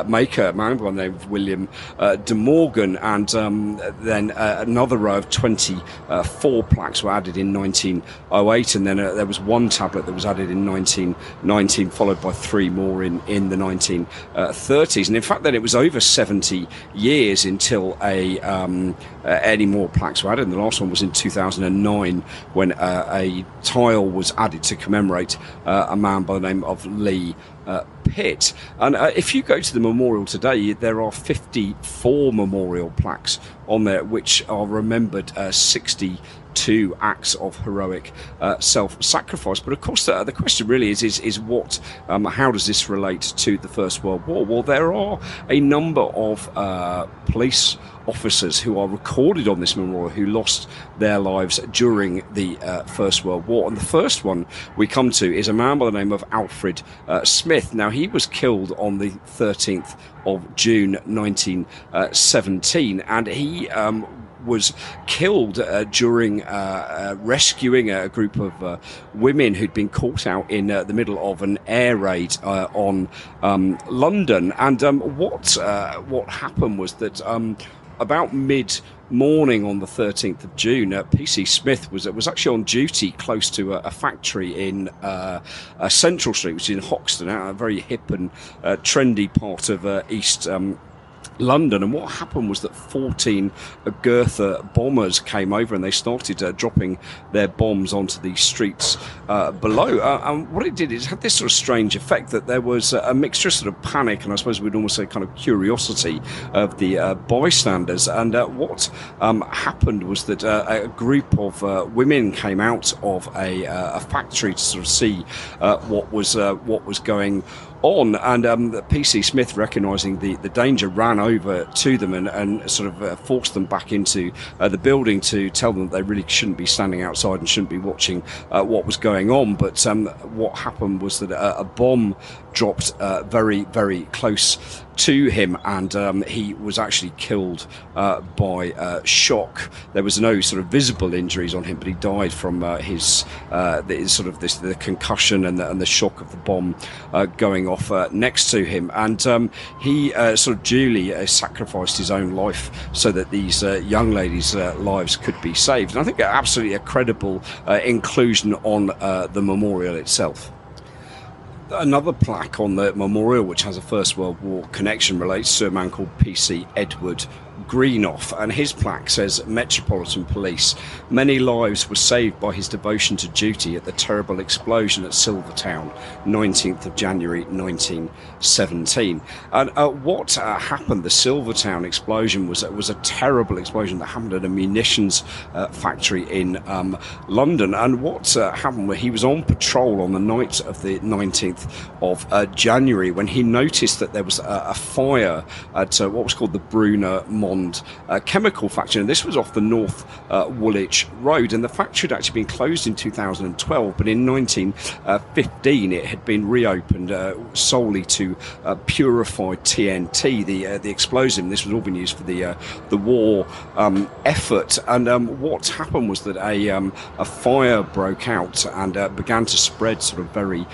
maker, man by the name of William de Morgan. And um, then another row of 24 plaques were added in 1908. And then there was one tablet that was added in 1919, followed by three more in, in the 1930s. And in fact, then it was over 70 years until a um, uh, any more plaques were added. And the last one was in 2009 when uh, a tile was added to commemorate uh, a man by the name of Leigh uh, Pitt. And uh, if you go to the memorial today, there are 54 memorial plaques on there which are remembered 60 two acts of heroic uh, self-sacrifice. But of course, the, the question really is is, is what um, how does this relate to the First World War? Well, there are a number of uh, police officers who are recorded on this memorial who lost their lives during the uh, First World War. And the first one we come to is a man by the name of Alfred uh, Smith. Now, he was killed on the 13th of June 1917, and he um, was killed uh, during uh, uh, rescuing a group of uh, women who'd been caught out in uh, the middle of an air raid uh, on um, London. And um, what what happened was that. Um, about mid morning on the 13th of June, uh, PC Smith was was actually on duty close to a, a factory in uh, Central Street, which is in Hoxton, a very hip and trendy part of East um, London. And what happened was that 14 Gotha bombers came over and they started uh, dropping their bombs onto the streets uh, below. Uh, and what it did is it had this sort of strange effect that there was a mixture of sort of panic and I suppose we'd almost say kind of curiosity of the uh, bystanders. And uh, what um, happened was that uh, a group of women came out of a, a, factory to sort of see what was what was going on. And um, PC Smith, recognising the, the danger, ran over to them and, and sort of uh, forced them back into uh, the building to tell them that they really shouldn't be standing outside and shouldn't be watching uh, what was going on. But um, what happened was that a, a bomb dropped uh, very, very close to him, and um, he was actually killed uh, by uh, shock. There was no sort of visible injuries on him, but he died from uh, his uh, the, sort of this the concussion and the, and the shock of the bomb uh, going off next to him. And um, he sort of duly sacrificed his own life so that these young ladies' lives could be saved. And I think absolutely a credible inclusion on the memorial itself. Another plaque on the memorial, which has a First World War connection, relates to a man called P.C. Edward Greenough, and his plaque says Metropolitan Police. Many lives were saved by his devotion to duty at the terrible explosion at Silvertown, 19th of January 1917. And uh, what uh, happened? The Silvertown explosion was was a terrible explosion that happened at a munitions uh, factory in um, London. And what uh, happened? He was on patrol on the night of the 19th of uh, January when he noticed that there was a, a fire at uh, what was called the Brunner Uh, chemical factory. And this was off the North uh, Woolwich Road. And the factory had actually been closed in 2012, but in 1915 it had been reopened uh, solely to uh, purify TNT, the uh, the explosive. This was all being used for the the war um, effort. And um, what happened was that a um, a fire broke out and began to spread sort of very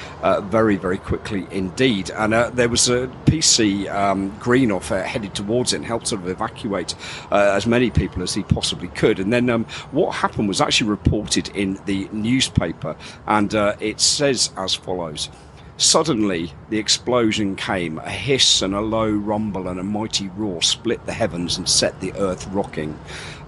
very very quickly indeed. And there was a PC um, Greenough headed towards it and helped sort of evacuate evacuate uh, as many people as he possibly could. And then um, what happened was actually reported in the newspaper, and uh, it says as follows. Suddenly, the explosion came. A hiss and a low rumble and a mighty roar split the heavens and set the earth rocking.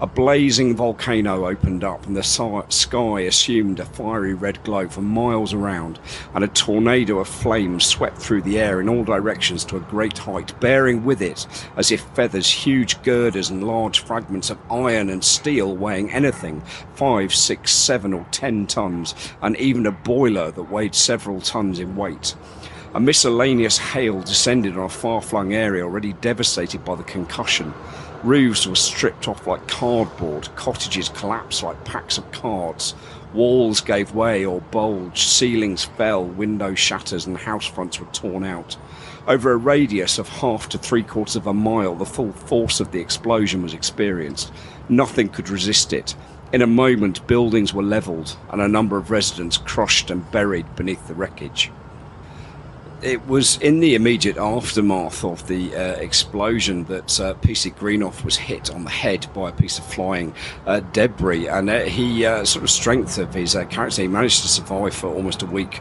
A blazing volcano opened up, and the sky assumed a fiery red glow for miles around, and a tornado of flames swept through the air in all directions to a great height, bearing with it, as if feathers, huge girders and large fragments of iron and steel weighing anything five, six, seven, or ten tons, and even a boiler that weighed several tons in weight. A miscellaneous hail descended on a far flung area already devastated by the concussion. Roofs were stripped off like cardboard, cottages collapsed like packs of cards, walls gave way or bulged, ceilings fell, window shatters, and house fronts were torn out. Over a radius of half to three quarters of a mile, the full force of the explosion was experienced. Nothing could resist it. In a moment, buildings were levelled and a number of residents crushed and buried beneath the wreckage it was in the immediate aftermath of the uh, explosion that uh, PC Greenough was hit on the head by a piece of flying uh, debris, and uh, he uh, sort of strength of his uh, character, he managed to survive for almost a week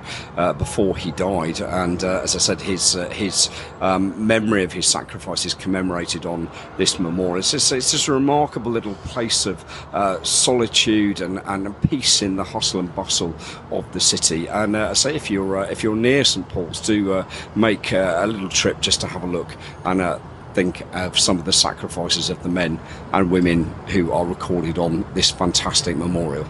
before he died. And as I said, his his um, memory of his sacrifice is commemorated on this memorial. It's just, it's just a remarkable little place of solitude and, and peace in the hustle and bustle of the city. And I say, if you're if you're near St Paul's, do uh, make uh, a little trip just to have a look and uh, think of some of the sacrifices of the men and women who are recorded on this fantastic memorial.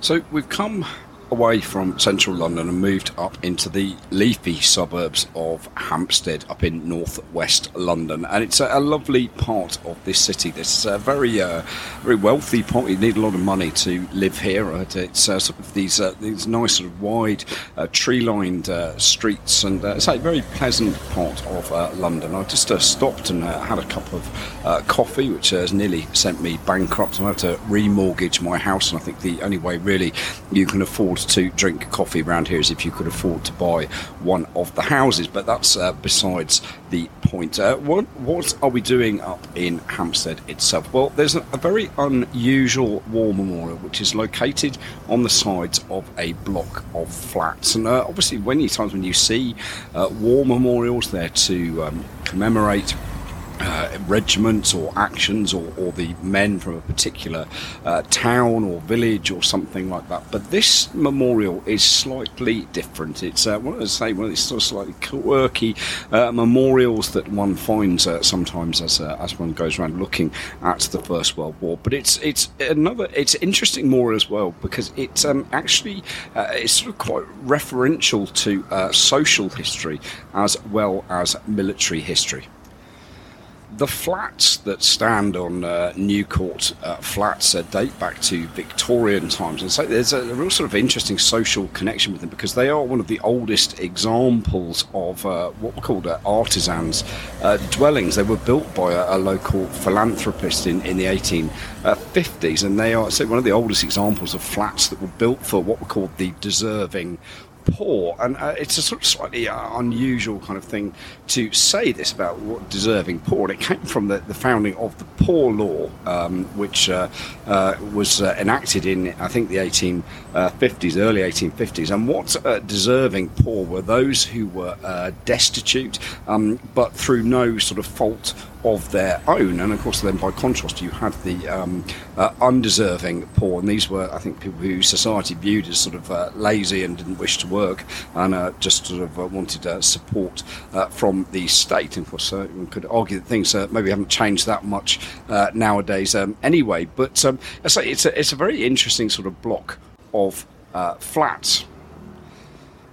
So we've come away from central London and moved up into the leafy suburbs of Hampstead up in northwest London. And it's a, a lovely part of this city. This is a very, uh, very wealthy part. You need a lot of money to live here. It's uh, sort of these uh, these nice sort of wide uh, tree-lined uh, streets, and uh, it's a very pleasant part of London. I just stopped and had a cup of coffee, which has nearly sent me bankrupt. I have to remortgage my house, and I think the only way really you can afford to drink coffee around here as if you could afford to buy one of the houses. But that's uh, besides the point. Uh, what, what are we doing up in Hampstead itself? Well, there's a, a very unusual war memorial which is located on the sides of a block of flats. And uh, obviously, many times when you see uh, war memorials, there to um, commemorate uh, regiments or actions or, or, the men from a particular uh, town or village or something like that. But this memorial is slightly different. It's uh, what I say, one of these sort of slightly quirky uh, memorials that one finds uh, sometimes as uh, as one goes around looking at the First World War. But it's it's another it's interesting more as well because it's um, actually it's sort of quite referential to social history as well as military history the flats that stand on uh, New Court uh, flats uh, date back to Victorian times, and so there's a, real sort of interesting social connection with them because they are one of the oldest examples of uh, what were called uh, artisans' uh, dwellings. They were built by a, a local philanthropist in, in the 1850s, and they are so one of the oldest examples of flats that were built for what were called the deserving poor, and uh, it's a sort of slightly uh, unusual kind of thing to say this about what deserving poor. It came from the, the founding of the Poor Law, um, which uh, uh was uh, enacted in, I think, the 1850s, early 1850s. And what uh, deserving poor were those who were destitute, um, but through no sort of fault of their own. And of course, then by contrast, you had the um, uh, undeserving poor, and these were, I think, people who society viewed as sort of uh, lazy and didn't wish to work and uh, just sort of uh, wanted uh, support uh, from the state. And of course, one could argue that things maybe haven't changed that much nowadays um, anyway. But um, it's a, it's a very interesting sort of block of flats.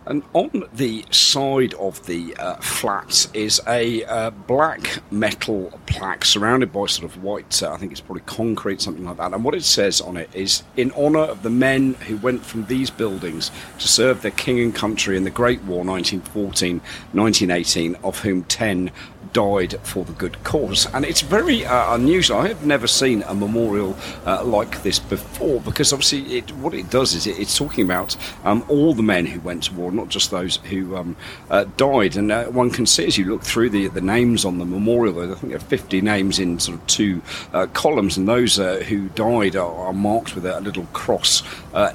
And on the side of the uh, flats is a uh, black metal plaque surrounded by sort of white, uh, I think it's probably concrete, something like that. And what it says on it is In honour of the men who went from these buildings to serve their king and country in the Great War 1914 1918, of whom 10 died for the good cause. And it's very uh, unusual. I have never seen a memorial uh, like this before because obviously it, what it does is it, it's talking about um, all the men who went to war, not just those who um, uh, died. And uh, one can see as you look through the, the names on the memorial, I think there are 50 names in sort of two uh, columns, and those uh, who died are, are, marked with a little cross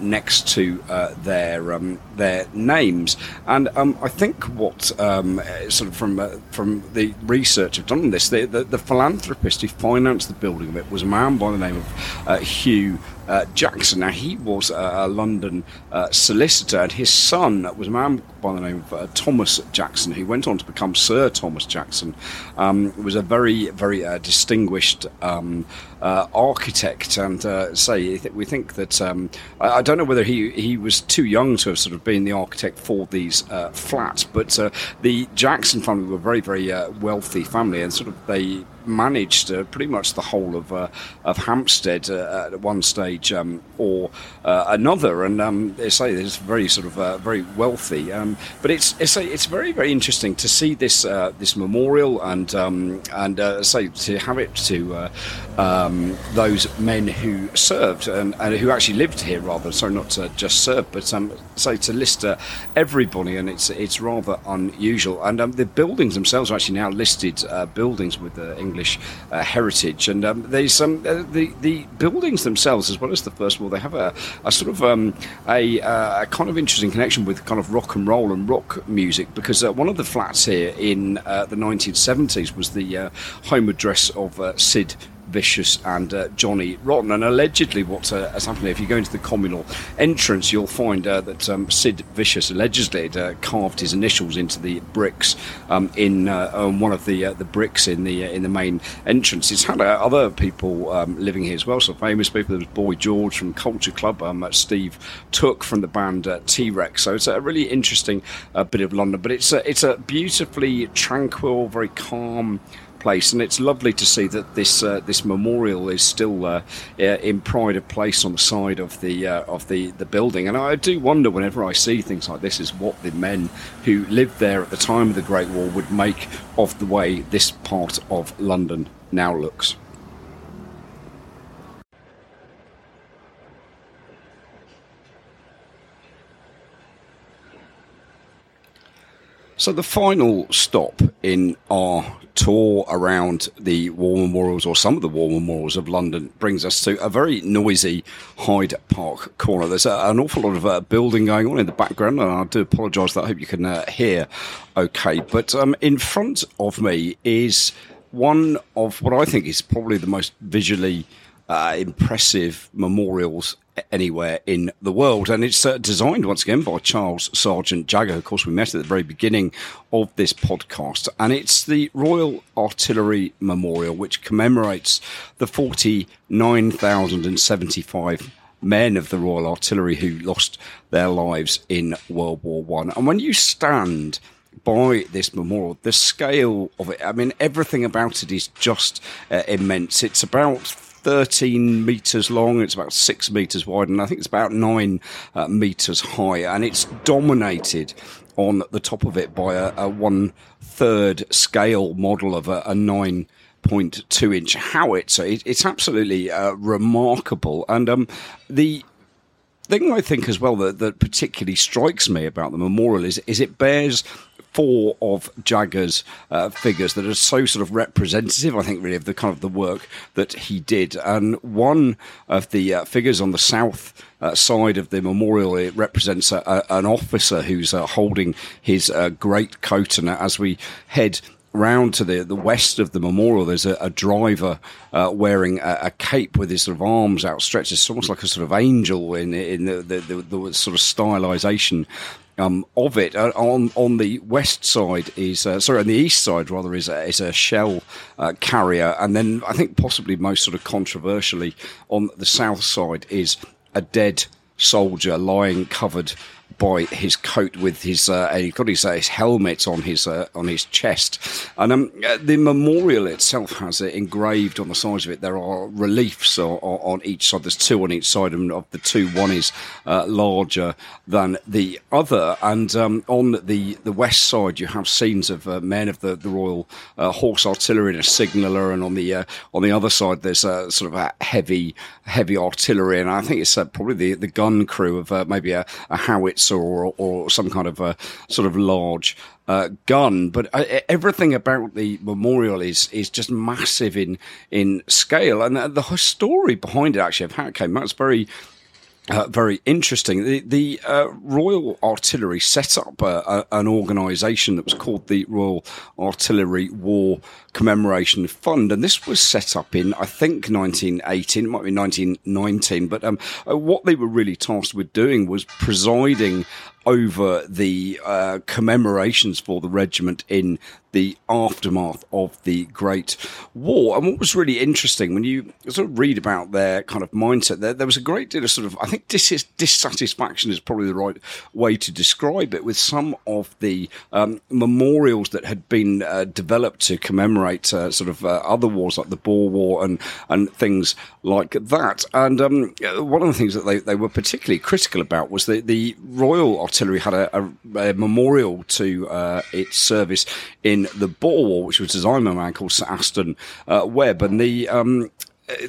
next to their um, their names. And um, I think what um, sort of from from the research I've done on this. The, the, the, philanthropist who financed the building of it was a man by the name of uh, Hugh uh, Jackson. Now, he was a, a London uh, solicitor, and his son was a man by the name of uh, Thomas Jackson, who went on to become Sir Thomas Jackson. Um, was a very, very uh, distinguished um, uh, architect, and uh, say we think that um, I, I, don't know whether he he was too young to have sort of been the architect for these flats, but the Jackson family were a very, very wealthy family, and sort of they managed uh, pretty much the whole of uh, of Hampstead uh, at one stage um, or uh, another, and um, they say it's very sort of uh, very wealthy. Um, but it's it's a, it's very very interesting to see this uh, this memorial and um, and say to have it to um, those men who served and, and, who actually lived here rather. Sorry, not to just serve, but um, say to list everybody, and it's it's rather unusual. And the buildings themselves are actually now listed buildings with the English uh, heritage. And um, there's um, uh, the the buildings themselves, as well as the First World, they have a, a sort of um, a, uh, a, kind of interesting connection with kind of rock and roll and rock music because uh, one of the flats here in uh, the 1970s was the uh, home address of Sid Vicious and uh, Johnny Rotten. And allegedly, what uh, has happened if you go into the communal entrance, you'll find uh, that um, Sid Vicious allegedly had uh, carved his initials into the bricks um, in um, one of the the bricks in the in the main entrance. It's had other people um, living here as well, so famous people. There was Boy George from Culture Club, um, Steve Took from the band T Rex. So it's a really interesting bit of London, but it's a, it's a beautifully tranquil, very calm place, and it's lovely to see that this uh, this memorial is still uh, in pride of place on the side of the uh, of the, the building. And I do wonder whenever I see things like this, is what the men who lived there at the time of the Great War would make of the way this part of London now looks. So, the final stop in our tour around the war memorials or some of the war memorials of London brings us to a very noisy Hyde Park corner. There's a, an awful lot of uh, building going on in the background, and I do apologise that I hope you can uh, hear okay. But um, in front of me is one of what I think is probably the most visually uh, impressive memorials anywhere in the world. And it's uh, designed once again by Charles Sargeant Jagger. Of course, we met at the very beginning of this podcast. And it's the Royal Artillery Memorial, which commemorates the 49,075 men of the Royal Artillery who lost their lives in World War One. And when you stand by this memorial, the scale of it, I mean, everything about it is just uh, immense. It's about 13 meters long. It's about six meters wide, and I think it's about nine uh, meters high. And it's dominated on the top of it by a, a one third scale model of a, a nine. 0.2 inch howitzer. It, it's absolutely uh, remarkable. And um, the thing I think as well that, that particularly strikes me about the memorial is, is it bears four of Jagger's uh, figures that are so sort of representative, I think, really, of the kind of the work that he did. And one of the uh, figures on the south uh, side of the memorial, it represents a, a, an officer who's uh, holding his uh, great coat. And as we head round to the, the west of the memorial, there's a, a driver uh, wearing a, a, cape with his sort of arms outstretched. It's almost like a sort of angel in in the, the, the, the sort of stylization um, of it. Uh, on on the west side is uh, sorry on the east side rather is a, is a shell uh, carrier, and then I think possibly most sort of controversially on the south side is a dead soldier lying covered by his coat with his uh, he got his, uh, his helmet on his uh, on his chest, and um, uh, the memorial itself has it engraved on the sides of it. There are reliefs on, on each side. There's two on each side, and of the two, one is uh, larger than the other. And um, on the the west side, you have scenes of uh, men of the, the Royal Horse Artillery and a signaller, and on the on the other side, there's a sort of a heavy heavy artillery, and I think it's probably the the gun crew of maybe a, a howitzer or, or some kind of a sort of large uh, gun. But uh, everything about the memorial is is just massive in in scale, and the, the story behind it actually of how it came out is very uh, very interesting. The, the uh, Royal Artillery set up uh, an organisation that was called the Royal Artillery War Commemoration Fund, and this was set up in I think 1918, it might be 1919. But um, uh, what they were really tasked with doing was presiding over the uh, commemorations for the regiment in the aftermath of the Great War. And what was really interesting when you sort of read about their kind of mindset, there, there was a great deal of sort of, I think dis- dissatisfaction is probably the right way to describe it, with some of the um, memorials that had been uh, developed to commemorate uh, sort of uh, other wars like the Boer War and, and things like that. And um, one of the things that they, they were particularly critical about was that the Royal Artillery had a, a, a memorial to uh, its service in the Boer which was designed by a man called Sir Aston uh, Webb, and the um,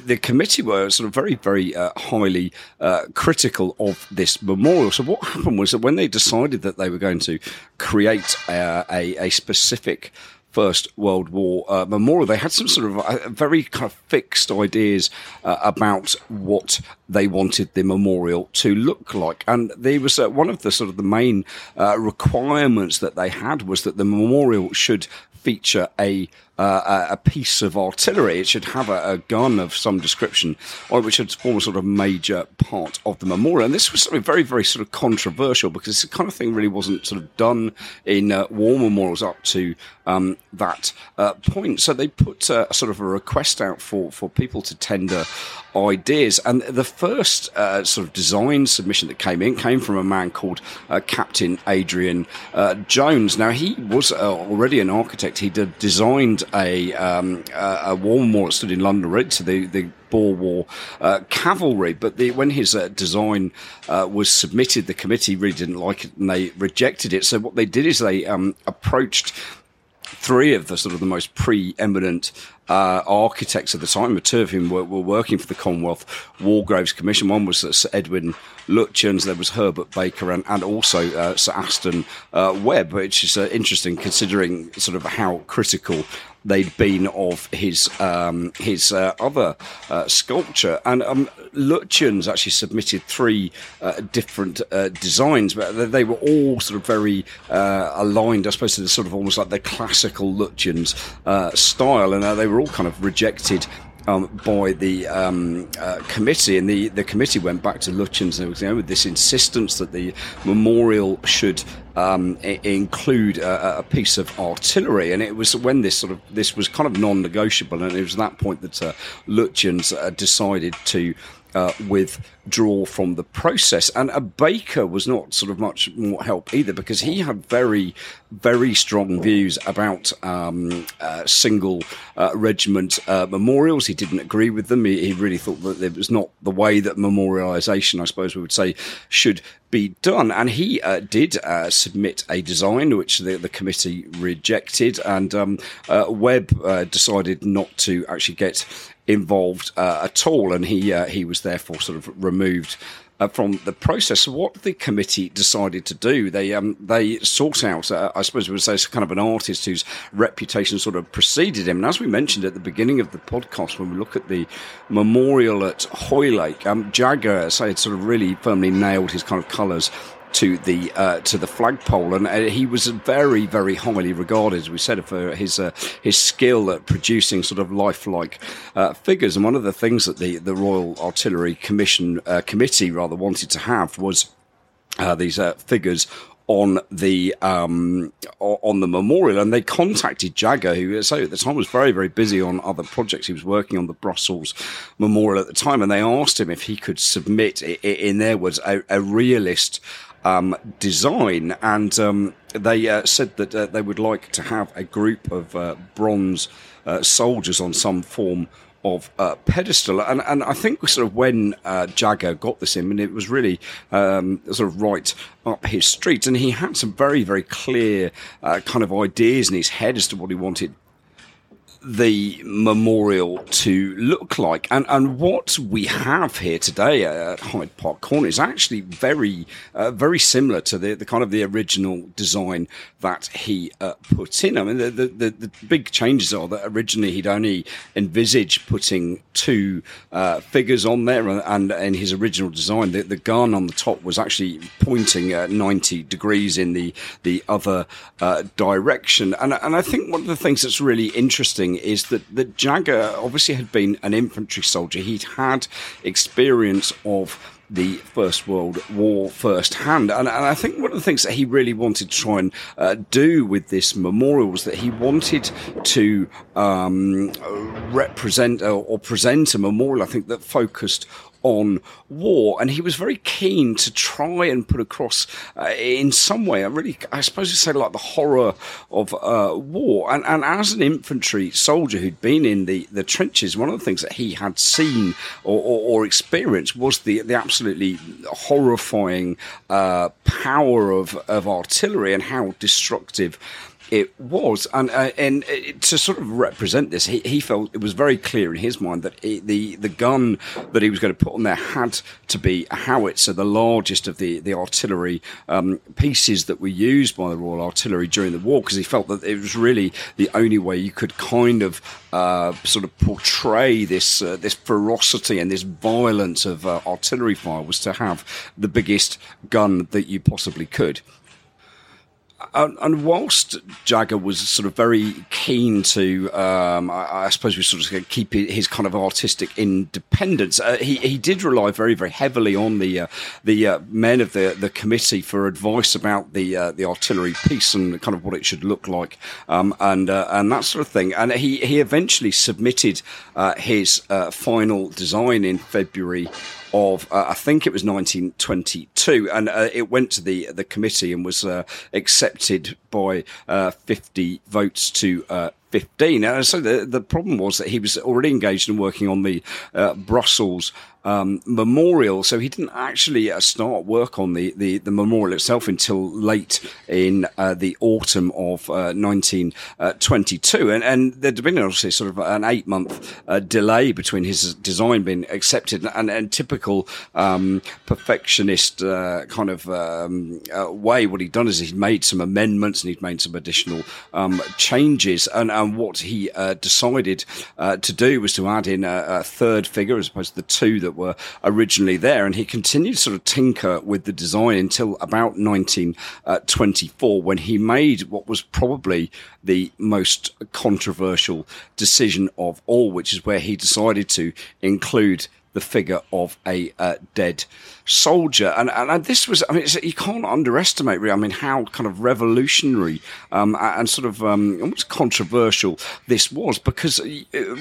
the committee were sort of very, very uh, highly uh, critical of this memorial. So what happened was that when they decided that they were going to create a, a, a specific First World War uh, memorial, they had some sort of uh, very kind of fixed ideas uh, about what they wanted the memorial to look like. And there was uh, one of the sort of the main uh, requirements that they had was that the memorial should feature a uh, a piece of artillery. It should have a, a gun of some description, or which should form a sort of major part of the memorial. And this was something very, very sort of controversial because this kind of thing really wasn't sort of done in uh, war memorials up to um, that uh, point. So they put uh, sort of a request out for, for people to tender ideas. And the first uh, sort of design submission that came in came from a man called uh, Captain Adrian Jones. Now, he was already an architect. He designed a, um, a war memorial that stood in London, right to the, the Boer War uh, cavalry. But the, when his uh, design uh, was submitted, the committee really didn't like it and they rejected it. So what they did is they um, approached three of the sort of the most preeminent uh, architects at the time, two of whom were, were, working for the Commonwealth War Graves Commission. One was uh, Sir Edwin Lutyens, there was Herbert Baker, and, and also uh, Sir Aston uh, Webb, which is uh, interesting considering sort of how critical they'd been of his um, his uh, other uh, sculpture. And um, actually submitted three uh, different uh, designs, but they were all sort of very uh, aligned, I suppose, to the sort of almost like the classical Lutyens uh, style, and they were all kind of rejected um, by the um, uh, committee, and the, the committee went back to Lutyens and you know, with this insistence that the memorial should um, include a, a, piece of artillery, and it was when this sort of this was kind of non-negotiable, and it was that point that uh, Lutyens uh, decided to uh, withdraw from the process. And a Baker was not sort of much more help either because he had very, very strong views about um, uh, single uh, regiment uh, memorials. He didn't agree with them. He, he, really thought that it was not the way that memorialisation, I suppose we would say, should be done. And he uh, did uh, submit a design which the, the committee rejected, and um, Webb decided not to actually get involved uh, at all, and he uh, he was therefore sort of removed. Uh, from the process, what the committee decided to do, they um, they sought out, uh, I suppose we would say, kind of an artist whose reputation sort of preceded him. And as we mentioned at the beginning of the podcast, when we look at the memorial at Hoylake, um, Jagger, say, had sort of really firmly nailed his kind of colours to the uh, to the flagpole, and uh, he was very very highly regarded, as we said, for his uh, his skill at producing sort of lifelike uh, figures. And one of the things that the the Royal Artillery Commission uh, committee rather wanted to have was uh, these figures on the um, on the memorial, and they contacted Jagger, who so at the time was very very busy on other projects. He was working on the Brussels Memorial at the time, and they asked him if he could submit, in their words, a, a realist um, design, and um, they uh, said that uh, they would like to have a group of uh, bronze uh, soldiers on some form of uh, pedestal. And, and I think sort of when uh, Jagger got this in, and it was really um, sort of right up his street, and he had some very, very clear uh, kind of ideas in his head as to what he wanted the memorial to look like. And, and what we have here today at Hyde Park Corner is actually very, uh, very similar to the, the kind of the original design that he uh, put in. I mean, the, the, the, big changes are that originally he'd only envisaged putting two uh, figures on there, and, in his original design, the, the gun on the top was actually pointing at 90 degrees in the, the other uh, direction. And, and I think one of the things that's really interesting is that, that Jagger obviously had been an infantry soldier. He'd had experience of the First World War firsthand. And, and I think one of the things that he really wanted to try and uh, do with this memorial was that he wanted to um, represent or, or present a memorial, I think, that focused on war, and he was very keen to try and put across, uh, in some way, a really, I suppose you say, like the horror of uh, war. And, and as an infantry soldier who'd been in the, the trenches, one of the things that he had seen or, or, or experienced was the the absolutely horrifying uh, power of of artillery and how destructive it was, and uh, and uh, to sort of represent this, he, he felt it was very clear in his mind that the the gun that he was going to put on there had to be a howitzer, the largest of the the artillery um, pieces that were used by the Royal Artillery during the war, because he felt that it was really the only way you could kind of uh, sort of portray this uh, this ferocity and this violence of uh, artillery fire was to have the biggest gun that you possibly could. And, whilst Jagger was sort of very keen to, um, I, I, suppose we sort of keep his kind of artistic independence, uh, he he did rely very very heavily on the uh, the uh, men of the the committee for advice about the uh, the artillery piece and kind of what it should look like, um, and uh, and that sort of thing. And he he eventually submitted uh, his final design in February of uh, I think it was 1922, and uh, it went to the the committee and was uh, accepted by uh, 50 votes to uh, 15. Uh, so the, the problem was that he was already engaged in working on the uh, Brussels um, memorial. So he didn't actually uh, start work on the, the, the, memorial itself until late in uh, the autumn of 1922. Uh, and, and there'd been obviously sort of an eight month uh, delay between his design being accepted and, and typical um, perfectionist kind of um, way. What he'd done is he'd made some amendments and he'd made some additional um, changes. And, and what he uh, decided uh, to do was to add in a, a, third figure as opposed to the two that were originally there. And he continued to sort of tinker with the design until about 1924 when he made what was probably the most controversial decision of all, which is where he decided to include the figure of a uh, dead soldier. And, and this was, I mean, you can't underestimate, really, I mean, how kind of revolutionary um, and sort of um, almost controversial this was because uh,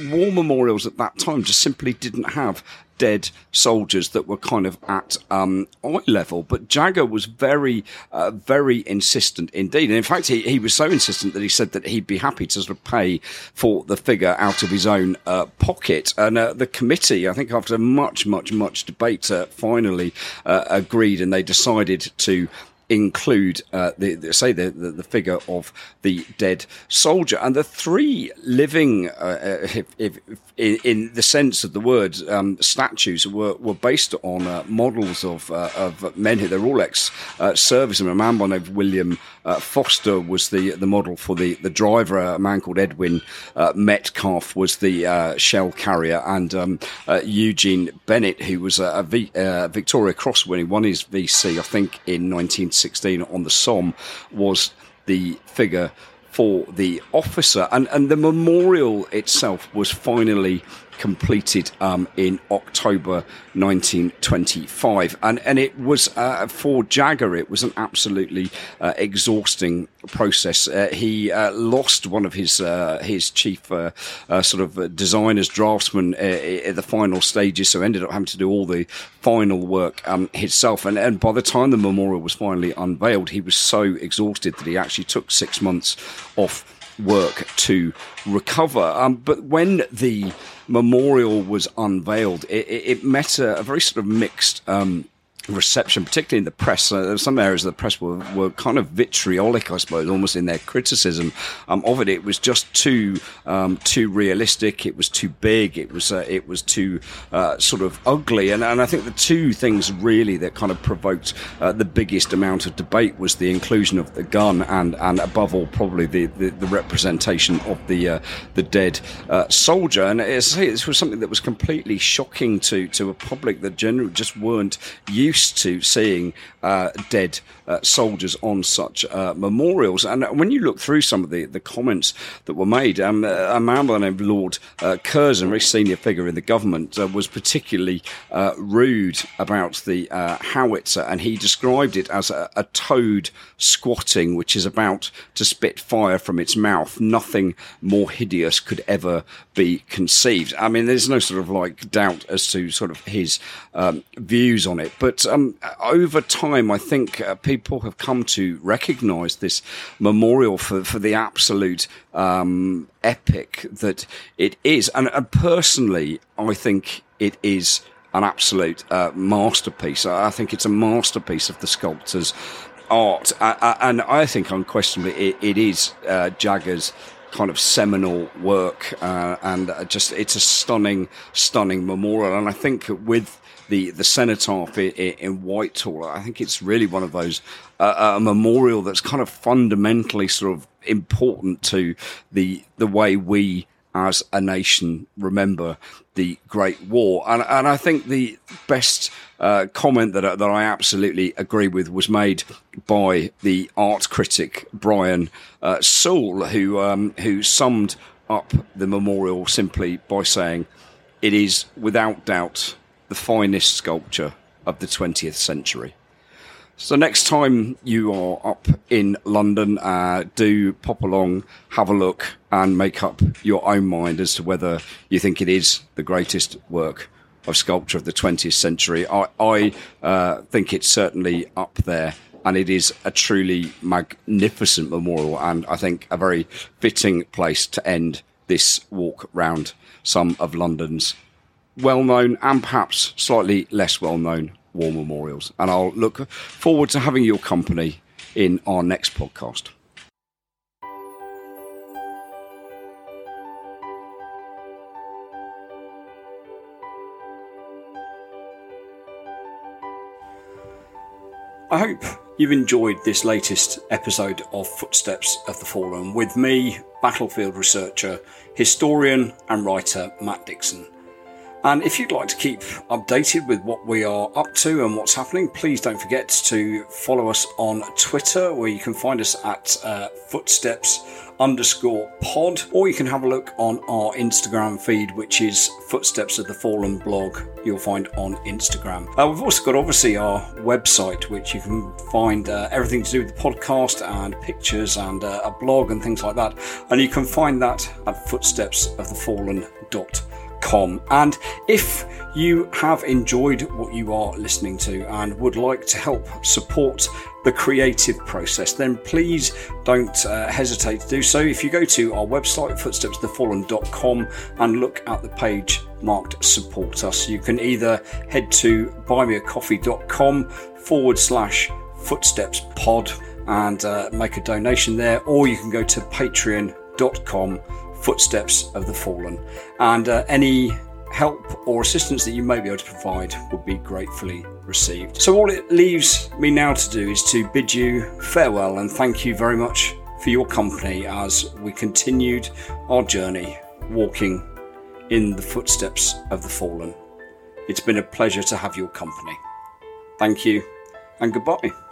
war memorials at that time just simply didn't have dead soldiers that were kind of at um, eye level. But Jagger was very, uh, very insistent indeed. And in fact, he, he was so insistent that he said that he'd be happy to sort of pay for the figure out of his own uh, pocket. And uh, the committee, I think after much, much, much debate, uh, finally uh, agreed and they decided to include uh, the, the, say the, the, the figure of the dead soldier. And the three living uh, if, if, in, in, the sense of the word um, statues were, were based on uh, models of uh, of men who they're all ex uh, servicemen a man by the name of William uh, Foster was the the model for the the driver. A man called Edwin Metcalf was the shell carrier. And um, Eugene Bennett who was a, a v, Victoria Cross winning won his VC I think in 19 16 on the Somme was the figure for the officer. And, and the memorial itself was finally completed um, in October 1925. And, and it was, uh, for Jagger, it was an absolutely uh, exhausting process. Uh, he uh, lost one of his uh, his chief uh, sort of designers, draftsmen at the final stages, so ended up having to do all the final work um, himself. And, and by the time the memorial was finally unveiled, he was so exhausted that he actually took six months off work to recover. Um, but when the memorial was unveiled, it, it met a, a, very sort of mixed um, reception, particularly in the press. Uh, some areas of the press were, were kind of vitriolic, I suppose, almost in their criticism um, of it. It was just too um, too realistic. It was too big. It was uh, it was too uh, sort of ugly. And, and I think the two things really that kind of provoked uh, the biggest amount of debate was the inclusion of the gun and and above all probably the, the, the representation of the uh, the dead uh, soldier. And as I this was something that was completely shocking to to a public that generally just weren't used used to seeing uh, dead uh, soldiers on such uh, memorials. And when you look through some of the, the comments that were made, um, a man by the name of Lord uh, Curzon, a very senior figure in the government, uh, was particularly uh, rude about the howitzer, and he described it as a, a toad squatting, which is about to spit fire from its mouth. Nothing more hideous could ever be conceived. I mean, there's no sort of like doubt as to sort of his um, views on it, but um, over time, I think uh, people have come to recognise this memorial for, for the absolute um, epic that it is. And, and, personally, I think it is an absolute uh, masterpiece. I think it's a masterpiece of the sculptor's art. and I think unquestionably it, it is uh, Jagger's kind of seminal work, uh, and just it's a stunning, stunning memorial. And I think with the the cenotaph in, in Whitehall. I think it's really one of those uh, a memorial that's kind of fundamentally sort of important to the the way we as a nation remember the Great War. And, and I think the best uh, comment that, that I absolutely agree with was made by the art critic Brian uh, Sewell, who, um, who summed up the memorial simply by saying, It is without doubt the finest sculpture of the 20th century. So next time you are up in London, uh, do pop along, have a look, and make up your own mind as to whether you think it is the greatest work of sculpture of the 20th century. I, I uh, think it's certainly up there, and it is a truly magnificent memorial, and I think a very fitting place to end this walk round some of London's well-known and perhaps slightly less well-known war memorials. And I'll look forward to having your company in our next podcast. I hope you've enjoyed this latest episode of Footsteps of the Fallen with me, battlefield researcher, historian, and writer Matt Dixon. And if you'd like to keep updated with what we are up to and what's happening, please don't forget to follow us on Twitter, where you can find us at uh, footsteps underscore pod, or you can have a look on our Instagram feed, which is Footsteps of the Fallen blog, you'll find on Instagram. Uh, we've also got obviously our website, which you can find uh, everything to do with the podcast and pictures and uh, a blog and things like that. And you can find that at footstepsofthefallen.com com. And if you have enjoyed what you are listening to and would like to help support the creative process, then please don't uh, hesitate to do so. If you go to our website, footstepsthefallen.com, and look at the page marked support us, you can either head to buymeacoffee.com forward slash footsteps pod and uh, make a donation there, or you can go to patreon.com footsteps of the fallen. And uh, any help or assistance that you may be able to provide would be gratefully received. So, all it leaves me now to do is to bid you farewell and thank you very much for your company as we continued our journey walking in the footsteps of the fallen. It's been a pleasure to have your company. Thank you and goodbye.